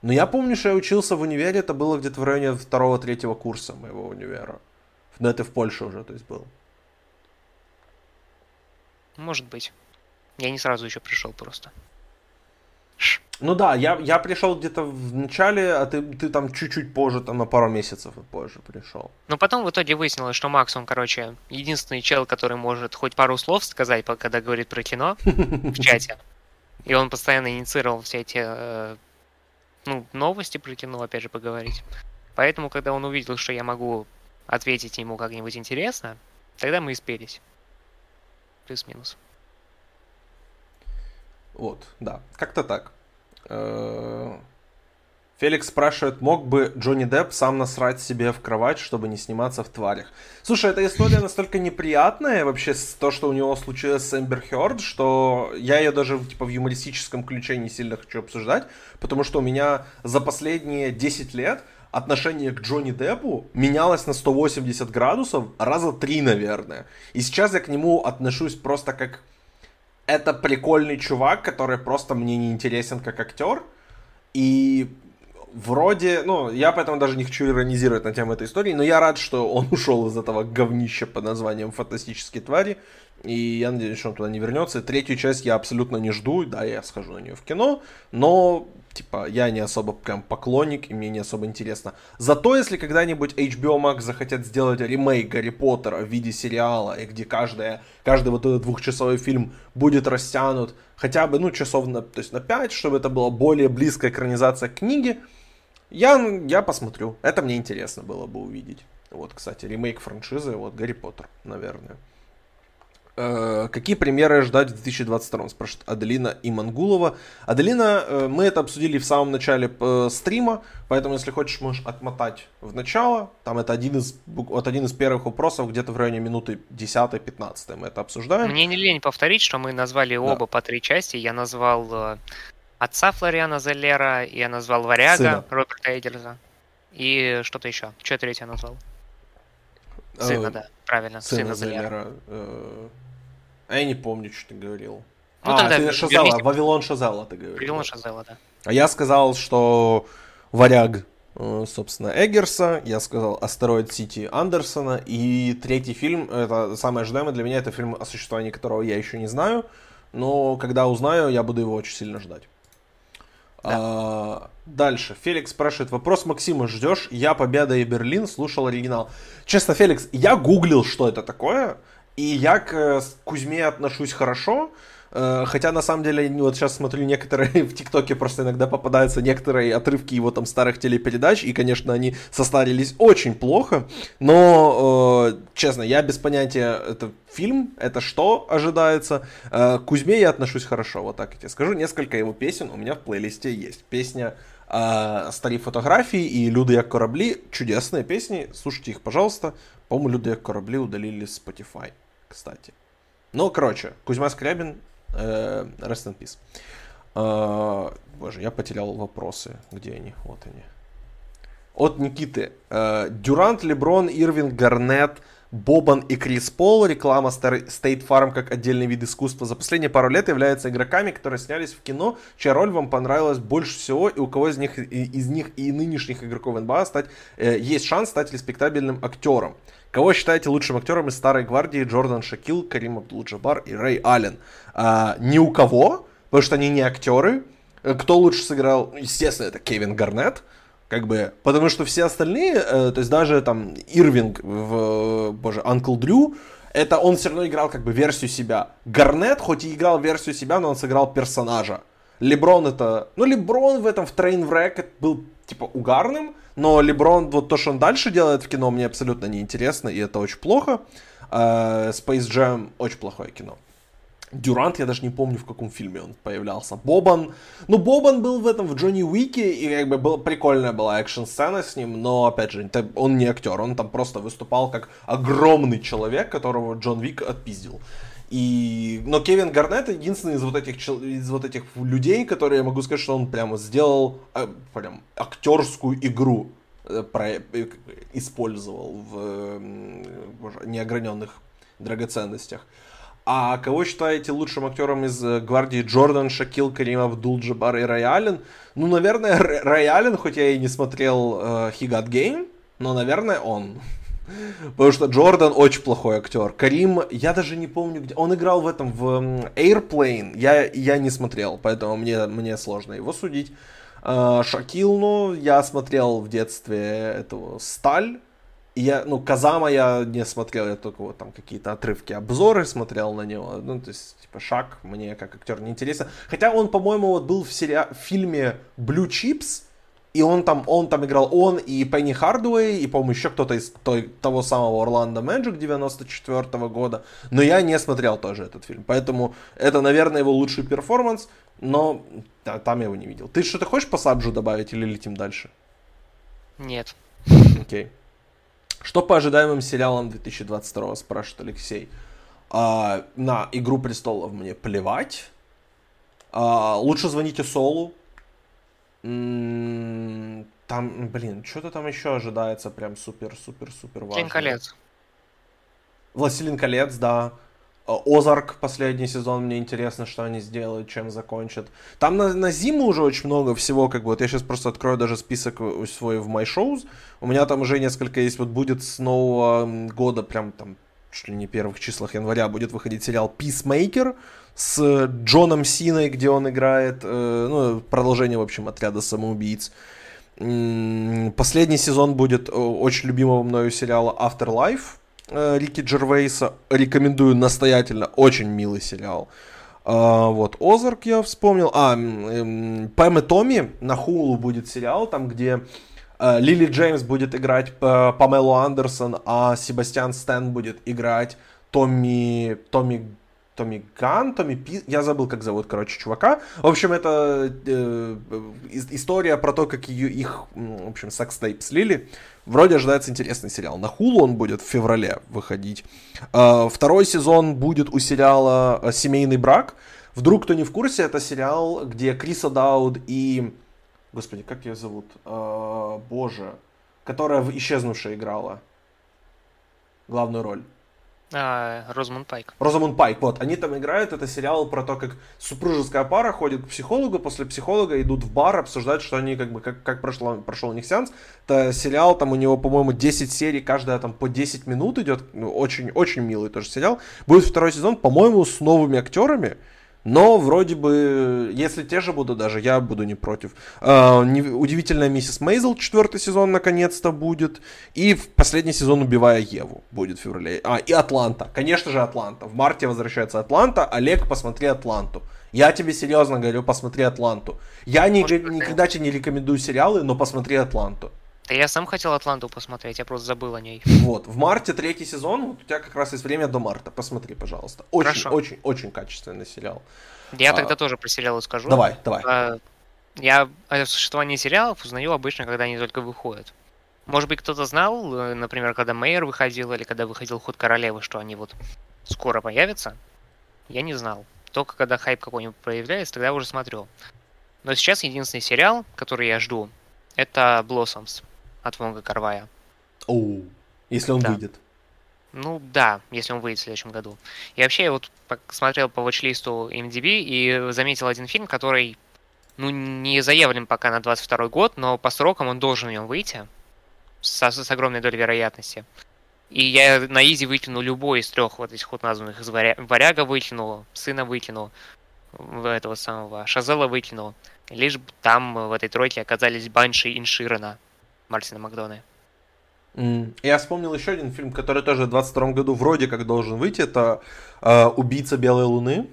Но я помню, что я учился в универе, это было где-то в районе второго-третьего курса моего универа. Но это в Польше уже, то есть был. Может быть. Я не сразу еще пришел просто. Ну да, я, я пришел где-то в начале, а ты, ты там чуть-чуть позже, там на пару месяцев позже пришел. Но потом в итоге выяснилось, что Макс, он, короче, единственный чел, который может хоть пару слов сказать, когда говорит про кино в <laughs> чате. И он постоянно инициировал все эти э, ну, новости про кино, опять же, поговорить. Поэтому, когда он увидел, что я могу ответить ему как-нибудь интересно, тогда мы и спелись. Плюс-минус. Вот, да, как-то так. Э, Феликс спрашивает, мог бы Джонни Депп сам насрать себе в кровать, чтобы не сниматься в тварях? Слушай, эта история <laughs> настолько неприятная вообще, то, что у него случилось с Эмбер Хёрд, что я ее даже типа, в юмористическом ключе не сильно хочу обсуждать, потому что у меня за последние 10 лет отношение к Джонни Деппу менялось на 180 градусов раза три, наверное. И сейчас я к нему отношусь просто как... Это прикольный чувак, который просто мне не интересен как актер. И вроде, ну, я поэтому даже не хочу иронизировать на тему этой истории, но я рад, что он <laughs> ушел из этого говнища под названием «Фантастические твари», и я надеюсь, что он туда не вернется. Третью часть я абсолютно не жду, да, я схожу на нее в кино, но, типа, я не особо прям поклонник, и мне не особо интересно. Зато, если когда-нибудь HBO Max захотят сделать ремейк Гарри Поттера в виде сериала, и где каждая, каждый вот этот двухчасовой фильм будет растянут хотя бы, ну, часов на, то есть на 5, чтобы это была более близкая экранизация книги, я, я посмотрю. Это мне интересно было бы увидеть. Вот, кстати, ремейк франшизы, вот, Гарри Поттер, наверное. Э, какие примеры ждать в 2022, спрашивает Аделина и Мангулова. Аделина, э, мы это обсудили в самом начале э, стрима, поэтому, если хочешь, можешь отмотать в начало. Там это один из, вот один из первых вопросов, где-то в районе минуты 10-15 мы это обсуждаем. Мне не лень повторить, что мы назвали оба да. по три части. Я назвал отца Флориана Зеллера, я назвал Варяга Сына. Роберта Эйдерза. И что-то еще. Что третье назвал? Сына, э, да, правильно. Сына, сына Зеллера. Зеллера. Э, а я не помню, что ты говорил. Ну, а, ты Шазела, верните... Вавилон Шазела ты говорил. Вавилон Шазела, да. А я сказал, что Варяг, э, собственно, Эггерса, я сказал Астероид Сити Андерсона, и третий фильм, это самое ожидаемое для меня, это фильм, о существовании которого я еще не знаю, но когда узнаю, я буду его очень сильно ждать. Да. А, дальше. Феликс спрашивает. Вопрос Максима ждешь? Я Победа и Берлин слушал оригинал. Честно, Феликс, я гуглил, что это такое. И я к э, Кузьме отношусь хорошо. Э, хотя, на самом деле, вот сейчас смотрю некоторые <laughs> в ТикТоке просто иногда попадаются некоторые отрывки его там старых телепередач, и, конечно, они состарились очень плохо, но, э, честно, я без понятия, это фильм, это что ожидается. К Кузьме я отношусь хорошо, вот так я тебе скажу. Несколько его песен у меня в плейлисте есть. Песня э, «Старі фотографии» и «Люди як корабли» — чудесные песни, слушайте их, пожалуйста. По-моему, «Люди як корабли» удалили Spotify, кстати. Ну, короче, Кузьма Скрябин Э, rest in peace. Э, боже, я потерял вопросы. Где они? Вот они. От Никиты. Э, Дюрант, Леброн, Ирвинг, Гарнет, Бобан и Крис Пол, реклама State Farm как отдельный вид искусства, за последние пару лет являются игроками, которые снялись в кино, чья роль вам понравилась больше всего, и у кого из них, из них и нынешних игроков НБА стать, э, есть шанс стать респектабельным актером. Кого считаете лучшим актером из старой гвардии Джордан Шакил, Карим Абдул-Джабар и Рэй Аллен? А, ни у кого, потому что они не актеры. Э, кто лучше сыграл? Естественно, это Кевин Гарнетт как бы, потому что все остальные, э, то есть даже там Ирвинг в, боже, Uncle Дрю, это он все равно играл как бы версию себя. Гарнет, хоть и играл версию себя, но он сыграл персонажа. Леброн это, ну Леброн в этом в Trainwreck был типа угарным, но Леброн, вот то, что он дальше делает в кино, мне абсолютно не интересно, и это очень плохо. Uh, Space Jam очень плохое кино. Дюрант, я даже не помню, в каком фильме он появлялся. Бобан, ну, Бобан был в этом, в Джонни Уике, и как бы был, прикольная была экшн-сцена с ним, но, опять же, он не актер, он там просто выступал как огромный человек, которого Джон Вик отпиздил. И... Но Кевин Гарнет единственный из вот этих, из вот этих людей, которые я могу сказать, что он прямо сделал э, прям актерскую игру э, про... Э, использовал в неограненных драгоценностях. А кого считаете лучшим актером из э, гвардии Джордан, Шакил, Карим Абдул, Джабар и Рай? Ну, наверное, Рай Аллен, хоть я и не смотрел uh, He Got Game, но, наверное, он. Потому что Джордан очень плохой актер. Карим, я даже не помню, где... Он играл в этом, в Airplane. Я, я не смотрел, поэтому мне, мне сложно его судить. Uh, Шакил, ну, я смотрел в детстве этого Сталь я, ну, Казама я не смотрел, я только вот там какие-то отрывки, обзоры смотрел на него. Ну, то есть, типа, Шаг мне как актер не интересно. Хотя он, по-моему, вот был в, сери... в фильме Blue Chips, и он там, он там играл он и Пенни Хардуэй, и, по-моему, еще кто-то из той, того самого Орландо Мэджик 94 -го года. Но я не смотрел тоже этот фильм. Поэтому это, наверное, его лучший перформанс, но да, там я его не видел. Ты что-то хочешь по сабжу добавить или летим дальше? Нет. Окей. Okay. Что по ожидаемым сериалам 2022 спрашивает Алексей. А, на Игру престолов мне плевать. А, лучше звоните Солу. Там, блин, что-то там еще ожидается прям супер-супер-супер важно. Властелин колец. Властелин колец, да. Э, Озарк последний сезон, мне интересно, что они сделают, чем закончат. Там на, на зиму уже очень много всего, как бы, вот я сейчас просто открою даже список свой в My Shows, у меня там уже несколько есть, вот будет с нового года, прям там, чуть ли не первых числах января, будет выходить сериал Peacemaker с Джоном Синой, где он играет, э, ну, продолжение, в общем, отряда самоубийц. Последний сезон будет э, очень любимого мною сериала Afterlife, Э, Рики Джервейса. Рекомендую настоятельно. Очень милый сериал. А, вот, Озарк я вспомнил. А, Пэм и Томми на Hulu будет сериал, там, где э, Лили Джеймс будет играть Памелу Андерсон, а Себастьян Стэн будет играть Томми, Томми Томми Ган, Томми Пи... Я забыл, как зовут, короче, чувака. В общем, это э, история про то, как ее, их, в общем, sex tape слили. Вроде ожидается интересный сериал. На Хулу он будет в феврале выходить. Э, второй сезон будет у сериала э, «Семейный брак». Вдруг кто не в курсе, это сериал, где Криса Дауд и... Господи, как ее зовут? Э, боже. Которая в «Исчезнувшая» играла главную роль. А, Пайк. Розамунд Пайк, вот. Они там играют, это сериал про то, как супружеская пара ходит к психологу, после психолога идут в бар, обсуждать, что они, как бы, как, как прошло, прошел у них сеанс. Это сериал, там у него, по-моему, 10 серий, каждая там по 10 минут идет. Ну, очень, очень милый тоже сериал. Будет второй сезон, по-моему, с новыми актерами. Но вроде бы, если те же будут даже, я буду не против. Uh, не, удивительная миссис Мейзел, четвертый сезон наконец-то будет. И в последний сезон Убивая Еву будет в феврале. А, и Атланта. Конечно же Атланта. В марте возвращается Атланта. Олег, посмотри Атланту. Я тебе серьезно говорю, посмотри Атланту. Я не, никогда тебе не рекомендую сериалы, но посмотри Атланту. Да я сам хотел Атланту посмотреть, я просто забыл о ней. Вот, в марте третий сезон, вот у тебя как раз есть время до марта, посмотри, пожалуйста. Очень, Хорошо. очень, очень качественный сериал. Я а, тогда тоже про сериалы скажу. Давай, давай. А, я о существовании сериалов узнаю обычно, когда они только выходят. Может быть, кто-то знал, э, например, когда Мейер выходил или когда выходил Ход Королевы, что они вот скоро появятся. Я не знал. Только когда хайп какой-нибудь проявляется, тогда уже смотрю. Но сейчас единственный сериал, который я жду, это Blossoms от Вонга Карвая. Оу, если он да. выйдет. Ну да, если он выйдет в следующем году. И вообще я вот смотрел по watch-листу MDB и заметил один фильм, который, ну, не заявлен пока на 22 год, но по срокам он должен в нем выйти. С, с огромной долей вероятности. И я на изи вытяну любой из трех вот этих вот названных. Из варя... Варяга вытянул, Сына вытянул, этого самого Шазела вытянул. Лишь там в этой тройке оказались Банши и Инширана Мартина Макдона. Mm. Я вспомнил еще один фильм, который тоже в 22 году вроде как должен выйти. Это э, «Убийца Белой Луны».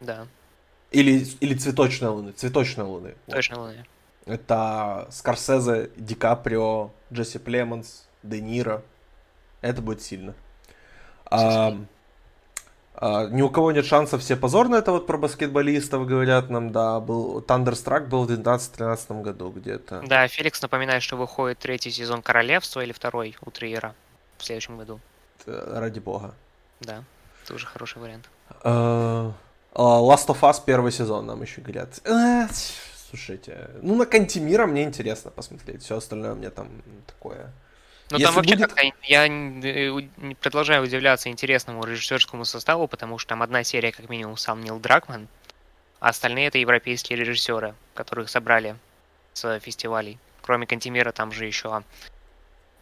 Да. Или, или «Цветочная Луны». «Цветочная Луны». «Цветочная вот. Луны». Это Скорсезе, Ди Каприо, Джесси Племонс, Де Ниро. Это будет сильно. А, а, ни у кого нет шансов, все позорно. Это вот про баскетболистов говорят нам, да. Был Thunderstruck был в 2012-2013 году где-то. Да, Феликс напоминает, что выходит третий сезон Королевства или второй у Триера в следующем году. Ради бога. Да, тоже хороший вариант. Uh, Last of Us первый сезон нам еще говорят. Uh, слушайте, ну на Кантимира мне интересно посмотреть, все остальное мне там такое ну там вообще будет... как-то я не продолжаю удивляться интересному режиссерскому составу, потому что там одна серия, как минимум, сам Нил Дракман, а остальные это европейские режиссеры, которых собрали с фестивалей. Кроме Кантимира, там же еще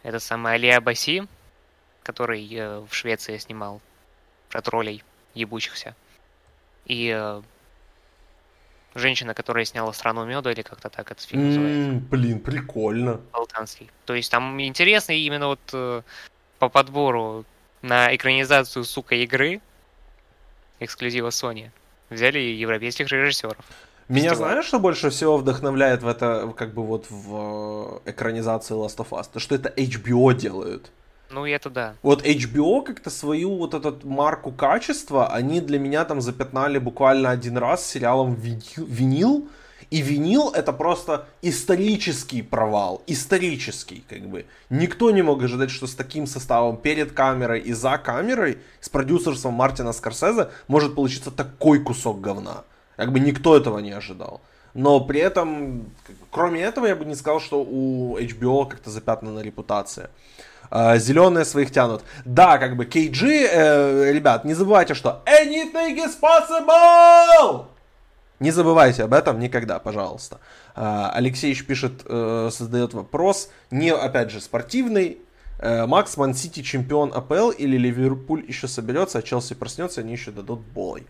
этот самый Алия Баси, который э, в Швеции снимал про троллей ебучихся. И э, Женщина, которая сняла «Страну меда» или как-то так этот фильм называется. Блин, прикольно. Болтанский. То есть там интересно именно вот э, по подбору на экранизацию, сука, игры эксклюзива Sony. Взяли европейских режиссеров. Меня Фестиваль. знаешь, что больше всего вдохновляет в это, как бы вот в э, экранизации Last of Us? То, что это HBO делают. Ну, это да. Вот HBO как-то свою вот эту марку качества, они для меня там запятнали буквально один раз сериалом «Винил», и винил это просто исторический провал, исторический, как бы. Никто не мог ожидать, что с таким составом перед камерой и за камерой, с продюсерством Мартина Скорсезе, может получиться такой кусок говна. Как бы никто этого не ожидал. Но при этом, кроме этого, я бы не сказал, что у HBO как-то запятнана репутация. А, зеленые своих тянут. Да, как бы KG, э, ребят, не забывайте, что anything is possible! Не забывайте об этом никогда, пожалуйста. Э, Алексеевич пишет, э, создает вопрос, не, опять же, спортивный. Э, Макс, Ман Сити чемпион АПЛ или Ливерпуль еще соберется, а Челси проснется, они еще дадут бой.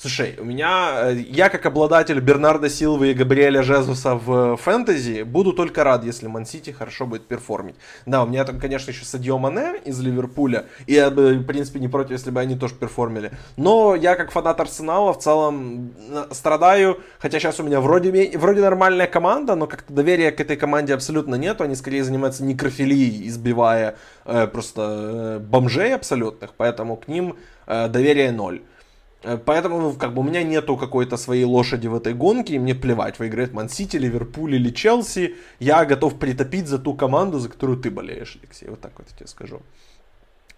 Слушай, у меня, э, я как обладатель Бернарда Силвы и Габриэля Жезуса в фэнтези, буду только рад, если Мансити хорошо будет перформить. Да, у меня там, конечно, еще Садио Мане из Ливерпуля, и я бы, в принципе, не против, если бы они тоже перформили. Но я как фанат Арсенала в целом страдаю, хотя сейчас у меня вроде, вроде нормальная команда, но как-то доверия к этой команде абсолютно нету, они скорее занимаются некрофилией, избивая э, просто э, бомжей абсолютных, поэтому к ним э, доверие ноль. Э, поэтому, ну, как бы, у меня нету какой-то своей лошади в этой гонке, и мне плевать, выиграет Ман-Сити, Ливерпуль или Челси. Я готов притопить за ту команду, за которую ты болеешь, Алексей. Вот так вот я тебе скажу.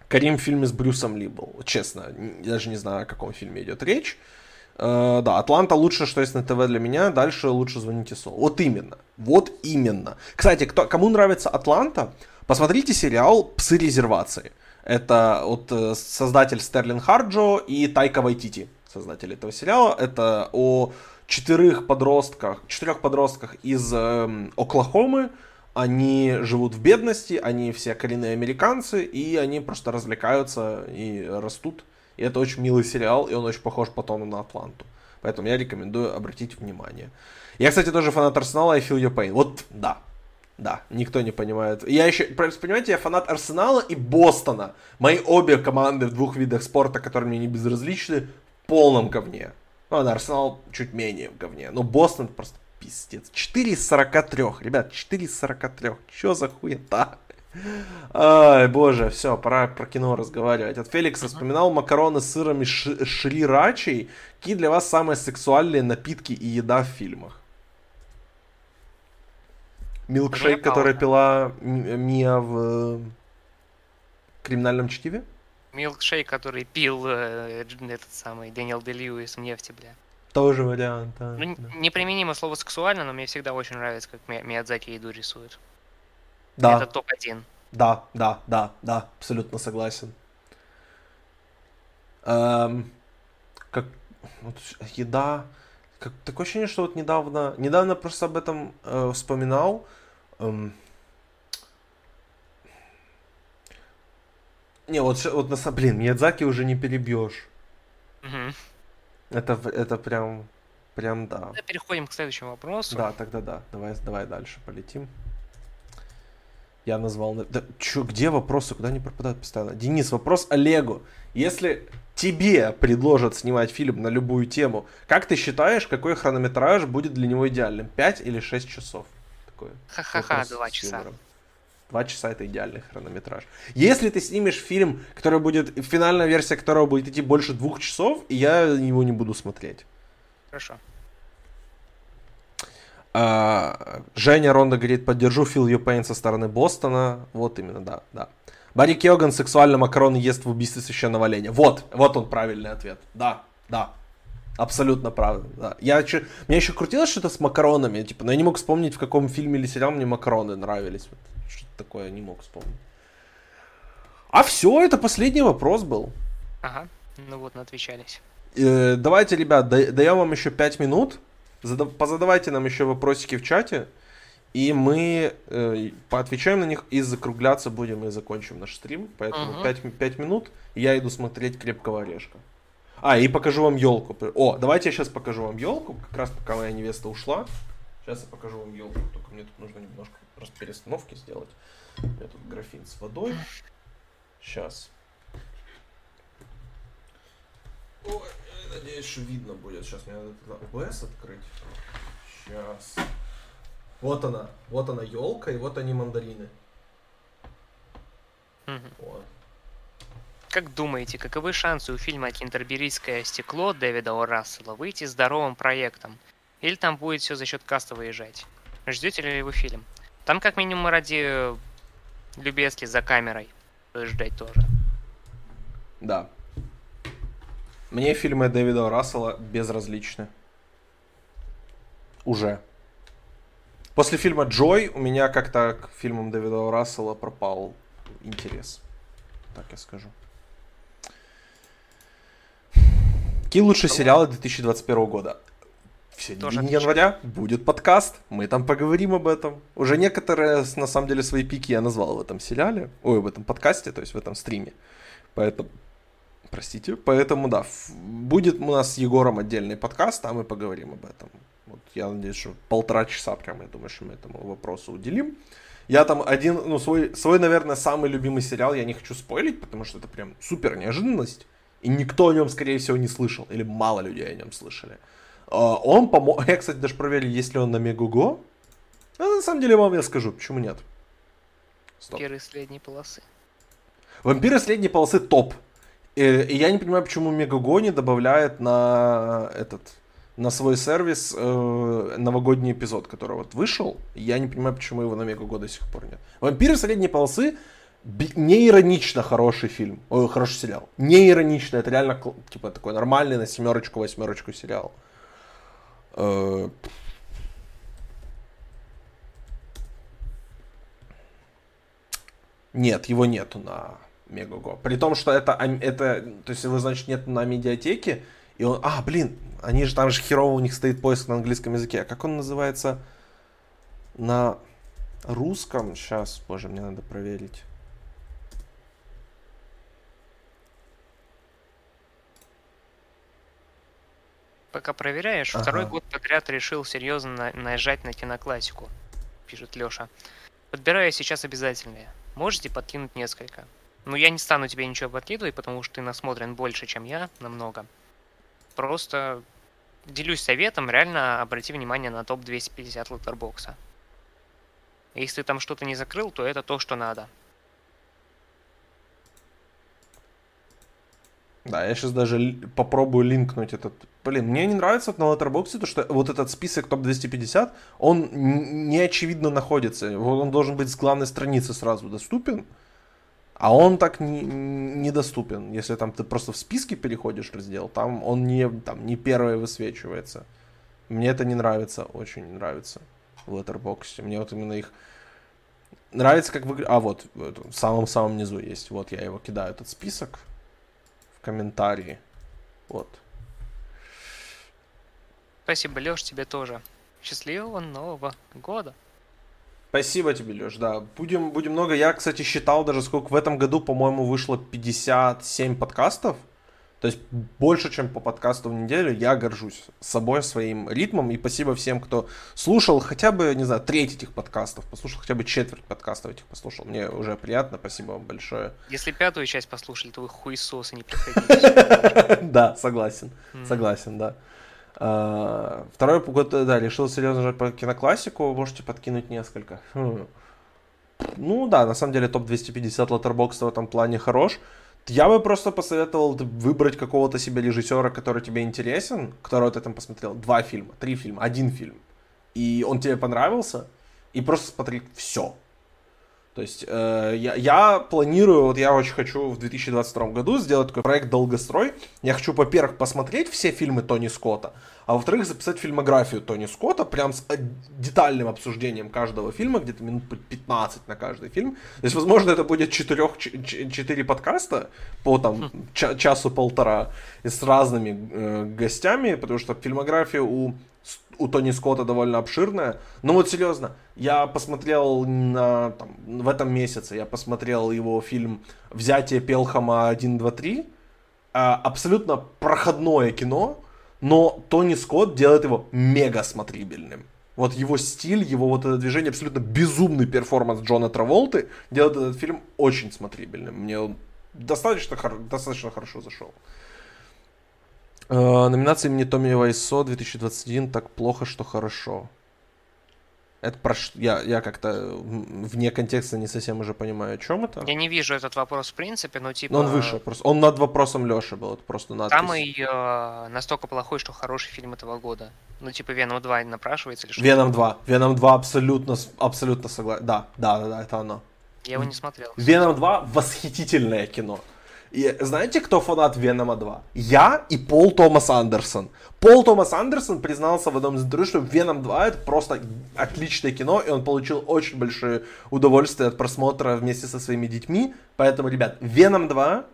Карим в фильме с Брюсом Ли был. Честно, даже не знаю, о каком фильме идет речь. Uh, да, Атланта лучше, что есть на ТВ для меня. Дальше лучше звоните Сол. Вот именно. Вот именно. Кстати, кто, кому нравится Атланта, посмотрите сериал «Псы резервации». Это вот э, создатель Стерлин Харджо и Тайка Вайтити, создатель этого сериала. Это о четырех подростках, четырех подростках из э, Оклахомы. Они живут в бедности, они все коренные американцы, и они просто развлекаются и растут. И это очень милый сериал, и он очень похож по тону на Атланту. Поэтому я рекомендую обратить внимание. Я, кстати, тоже фанат Арсенала, I feel your pain. Вот, да, да, никто не понимает. Я еще, понимаете, я фанат Арсенала и Бостона. Мои обе команды в двух видах спорта, которые мне не безразличны, в полном говне. Ну, ладно, Арсенал чуть менее в говне. Но Бостон просто пиздец. 4 из 43. Ребят, 4 из 43. Че за хуета? Ай, боже, все, пора про кино разговаривать. От Феликса вспоминал макароны с сыром и шрирачей. Какие для вас самые сексуальные напитки и еда в фильмах? Милкшейк, который пила Мия в криминальном чтиве? Милкшейк, который пил э, этот самый Дэниел Де Льюис в нефти, бля. Тоже вариант, да. Ну, да. неприменимо слово сексуально, но мне всегда очень нравится, как Миядзаки еду рисует. Да. Это топ-1. Да, да, да, да, абсолютно согласен. Эм, как вот, еда. Как, такое ощущение, что вот недавно, недавно просто об этом э, вспоминал. Эм, не, вот, вот на блин, Миядзаки уже не перебьешь. Угу. Это, это прям, прям да. Тогда переходим к следующему вопросу. Да, тогда да. Давай, давай дальше полетим. Я назвал... Да, чё, где вопросы? Куда они пропадают постоянно? Денис, вопрос Олегу. Если тебе предложат снимать фильм на любую тему, как ты считаешь, какой хронометраж будет для него идеальным? 5 или 6 часов? Такой Ха-ха-ха, 2 часа. Два часа это идеальный хронометраж. Если ты снимешь фильм, который будет, финальная версия которого будет идти больше двух часов, я его не буду смотреть. Хорошо. А, Женя Ронда говорит, поддержу Фил Юпейн со стороны Бостона. Вот именно, да, да. Барри Киоган сексуально макароны ест в убийстве священного оленя. Вот, вот он правильный ответ. Да, да. Абсолютно правда, да. Я че... Меня еще крутило что-то с макаронами, типа, но я не мог вспомнить, в каком фильме или сериале мне макароны нравились. Что-то такое я не мог вспомнить. А все, это последний вопрос был. Ага, ну вот, отвечались. Э, давайте, ребят, даем вам еще 5 минут. Задав... Позадавайте нам еще вопросики в чате. И мы э, поотвечаем на них и закругляться будем и закончим наш стрим. Поэтому uh-huh. 5, 5 минут. Я иду смотреть крепкого орешка. А, и покажу вам елку. О, давайте я сейчас покажу вам елку, как раз пока моя невеста ушла. Сейчас я покажу вам елку. Только мне тут нужно немножко перестановки сделать. У меня тут графин с водой. Сейчас. Ой, надеюсь, что видно будет. Сейчас мне надо OBS открыть. Сейчас. Вот она, вот она елка, и вот они мандарины. Угу. Вот. Как думаете, каковы шансы у фильма «Кентерберийское стекло» Дэвида О. Рассела выйти здоровым проектом? Или там будет все за счет каста выезжать? Ждете ли вы фильм? Там как минимум ради Любецки за камерой ждать тоже. Да. Мне фильмы Дэвида. Рассела безразличны. Уже. После фильма «Джой» у меня как-то к фильмам Дэвида Рассела пропал интерес. Так я скажу. Какие лучшие сериалы 2021 года? В середине января будет подкаст, мы там поговорим об этом. Уже некоторые, на самом деле, свои пики я назвал в этом сериале, ой, в этом подкасте, то есть в этом стриме. Поэтому, простите, поэтому, да, будет у нас с Егором отдельный подкаст, а мы поговорим об этом. Вот я надеюсь, что полтора часа прям, я думаю, что мы этому вопросу уделим. Я там один, ну, свой, свой, наверное, самый любимый сериал, я не хочу спойлить, потому что это прям супер неожиданность. И никто о нем, скорее всего, не слышал. Или мало людей о нем слышали. А, он помог... <laughs> Я, кстати, даже проверил, есть ли он на Мегуго. А на самом деле, вам я скажу, почему нет. Стоп. Вампиры средней полосы. Вампиры средней полосы топ. И, и я не понимаю, почему Мегуго не добавляет на этот на свой сервис э, новогодний эпизод, который вот вышел. Я не понимаю, почему его на Мегаго до сих пор нет. «Вампиры средней полосы» не иронично хороший фильм, ой, хороший сериал. Не иронично, это реально типа такой нормальный на семерочку, восьмерочку сериал. Э, нет, его нету на Мегаго. При том, что это, это, то есть его, значит, нет на медиатеке, и он, а, блин, они же там же херово у них стоит поиск на английском языке. А как он называется на русском? Сейчас, боже, мне надо проверить. Пока проверяешь, ага. второй год подряд решил серьезно наезжать на киноклассику, пишет Леша. Подбираю сейчас обязательные. Можете подкинуть несколько. Ну, я не стану тебе ничего подкидывать, потому что ты насмотрен больше, чем я, намного. Просто делюсь советом, реально обрати внимание на топ-250 лотербокса. Если там что-то не закрыл, то это то, что надо. Да, я сейчас даже попробую линкнуть этот. Блин, мне не нравится на Letterboxd то, что вот этот список топ-250, он не очевидно находится. Он должен быть с главной страницы сразу доступен. А он так не, недоступен. Если там ты просто в списке переходишь раздел, там он не, там, не первый высвечивается. Мне это не нравится, очень нравится в Letterboxd. Мне вот именно их нравится, как выглядит... А, вот, в самом-самом низу есть. Вот я его кидаю, этот список в комментарии. Вот. Спасибо, Леш, тебе тоже. Счастливого Нового года. Спасибо тебе, Леш, да. Будем, будем много. Я, кстати, считал даже, сколько в этом году, по-моему, вышло 57 подкастов. То есть больше, чем по подкасту в неделю, я горжусь собой, своим ритмом. И спасибо всем, кто слушал хотя бы, не знаю, треть этих подкастов, послушал хотя бы четверть подкастов этих послушал. Мне уже приятно, спасибо вам большое. Если пятую часть послушали, то вы хуесосы не <laughs> приходите. Да, согласен, согласен, да. А, второй год, да, решил серьезно жать по киноклассику, можете подкинуть несколько. Хм. Ну да, на самом деле топ-250 Letterboxd в этом плане хорош. Я бы просто посоветовал выбрать какого-то себе режиссера, который тебе интересен, которого ты там посмотрел. Два фильма, три фильма, один фильм. И он тебе понравился, и просто смотри все. То есть э, я, я планирую, вот я очень хочу в 2022 году сделать такой проект «Долгострой». Я хочу, во-первых, посмотреть все фильмы Тони Скотта, а во-вторых, записать фильмографию Тони Скотта, прям с э, детальным обсуждением каждого фильма, где-то минут 15 на каждый фильм. То есть, возможно, это будет 4, 4 подкаста по там ча- часу-полтора с разными э, гостями, потому что фильмография у у Тони Скотта довольно обширная. Но вот серьезно, я посмотрел на, там, в этом месяце, я посмотрел его фильм «Взятие Пелхама 1, 2, 3». Абсолютно проходное кино, но Тони Скотт делает его мега смотрибельным. Вот его стиль, его вот это движение, абсолютно безумный перформанс Джона Траволты делает этот фильм очень смотрибельным. Мне он достаточно, достаточно хорошо зашел. Э, номинация имени Томми Вайсо 2021 «Так плохо, что хорошо». Это про? Я, я как-то вне контекста не совсем уже понимаю, о чем это. Я не вижу этот вопрос в принципе, но типа... Но он выше, просто. Он над вопросом Леши был, это просто надпись. Самый э, настолько плохой, что хороший фильм этого года. Ну, типа Веном 2 напрашивается или что? Веном 2. Веном 2 абсолютно, абсолютно согласен. Да, да, да, да, это оно. Я его не смотрел. Веном 2 восхитительное кино. И знаете, кто фанат Венома 2? Я и Пол Томас Андерсон. Пол Томас Андерсон признался в одном из интервью, что Веном 2 это просто отличное кино, и он получил очень большое удовольствие от просмотра вместе со своими детьми. Поэтому, ребят, Веном 2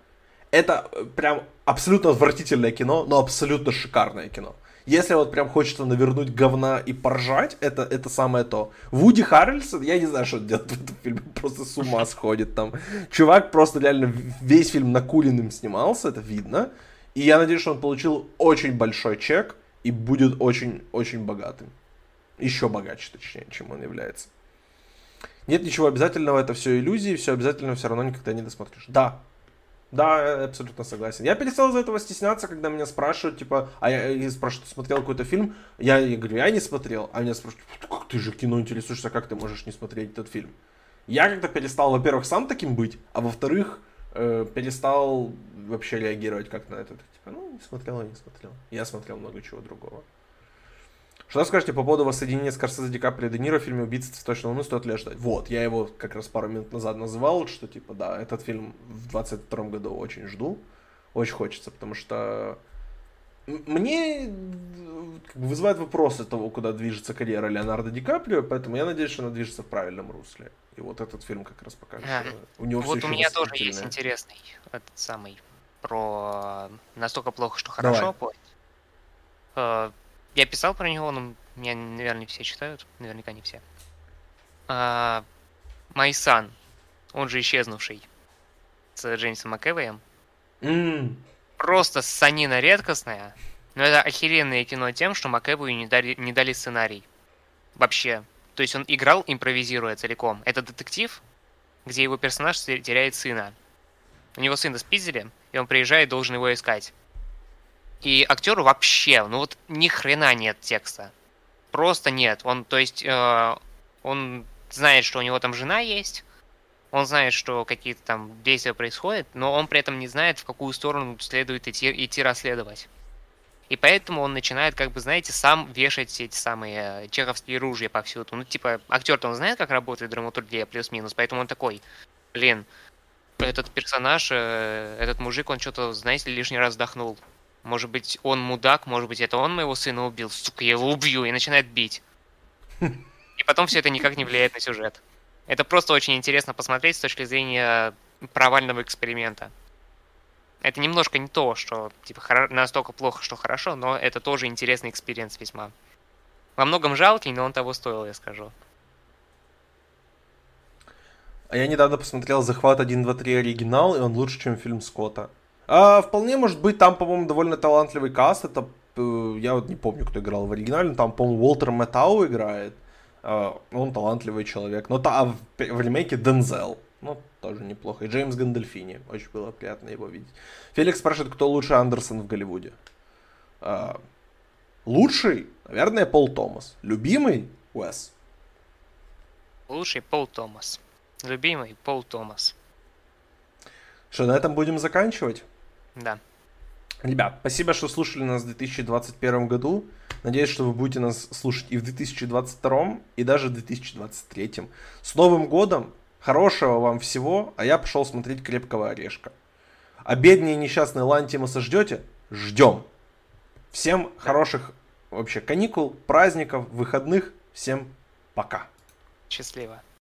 это прям абсолютно отвратительное кино, но абсолютно шикарное кино. Если вот прям хочется навернуть говна и поржать, это, это самое то. Вуди Харрельсон, я не знаю, что делает в этом фильме, просто с ума сходит там. Чувак просто реально весь фильм накуленным снимался, это видно. И я надеюсь, что он получил очень большой чек и будет очень-очень богатым. Еще богаче, точнее, чем он является. Нет ничего обязательного, это все иллюзии, все обязательно все равно никогда не досмотришь. Да, да, абсолютно согласен. Я перестал из-за этого стесняться, когда меня спрашивают, типа, а я, я спрашиваю, смотрел какой-то фильм, я, я говорю, я не смотрел, а меня спрашивают, как ты же кино интересуешься, как ты можешь не смотреть этот фильм? Я как-то перестал, во-первых, сам таким быть, а во-вторых, э, перестал вообще реагировать как на это. Типа, ну, не смотрел, не смотрел. Я смотрел много чего другого. Что скажете по поводу воссоединения Скорсезе, Ди Каприо и Де Ниро в фильме «Убийца цветочной луны» стоит ли ждать? Вот, я его как раз пару минут назад называл, что типа, да, этот фильм в 22 году очень жду, очень хочется, потому что мне вызывает вопросы того, куда движется карьера Леонардо Ди Каприо, поэтому я надеюсь, что она движется в правильном русле. И вот этот фильм как раз покажет. А, у него вот у меня тоже есть интересный этот самый про настолько плохо, что хорошо. Давай. Я писал про него, но меня, наверное, не все читают. Наверняка не все. А, Майсан, он же исчезнувший, с Джеймсом МакЭвоем. Mm. Просто санина редкостная. Но это охеренное кино тем, что МакЭвою не дали, не дали сценарий. Вообще. То есть он играл, импровизируя целиком. Это детектив, где его персонаж теряет сына. У него сына спиздили, и он приезжает, должен его искать. И актеру вообще, ну вот ни хрена нет текста. Просто нет. Он, то есть, э, он знает, что у него там жена есть, он знает, что какие-то там действия происходят, но он при этом не знает, в какую сторону следует идти, идти расследовать. И поэтому он начинает, как бы, знаете, сам вешать эти самые э, чеховские ружья повсюду. Ну, типа, актер-то он знает, как работает драматургия плюс-минус, поэтому он такой, блин, этот персонаж, э, этот мужик, он что-то, знаете, лишний раз вздохнул. Может быть, он мудак, может быть, это он моего сына убил. Сука, я его убью, и начинает бить. И потом все это никак не влияет на сюжет. Это просто очень интересно посмотреть с точки зрения провального эксперимента. Это немножко не то, что типа настолько плохо, что хорошо, но это тоже интересный experience весьма. Во многом жалкий, но он того стоил, я скажу. А я недавно посмотрел «Захват 1, 2, 3 оригинал», и он лучше, чем фильм Скотта. А, вполне может быть, там, по-моему, довольно талантливый каст. Это, э, я вот не помню, кто играл в оригинале, но там, по-моему, Уолтер Мэттау играет. А, он талантливый человек. Но та, а в, в ремейке Дензел. Ну, тоже неплохо. И Джеймс Гандальфини. Очень было приятно его видеть. Феликс спрашивает, кто лучше Андерсон в Голливуде. А, лучший, наверное, Пол Томас. Любимый Уэс. Лучший Пол Томас. Любимый Пол Томас. Что, на этом будем заканчивать? Да. Ребят, спасибо, что слушали нас в 2021 году. Надеюсь, что вы будете нас слушать и в 2022, и даже в 2023. С Новым годом! Хорошего вам всего, а я пошел смотреть «Крепкого орешка». А бедные несчастные Лантимуса ждете? Ждем. Всем хороших вообще каникул, праздников, выходных. Всем пока. Счастливо.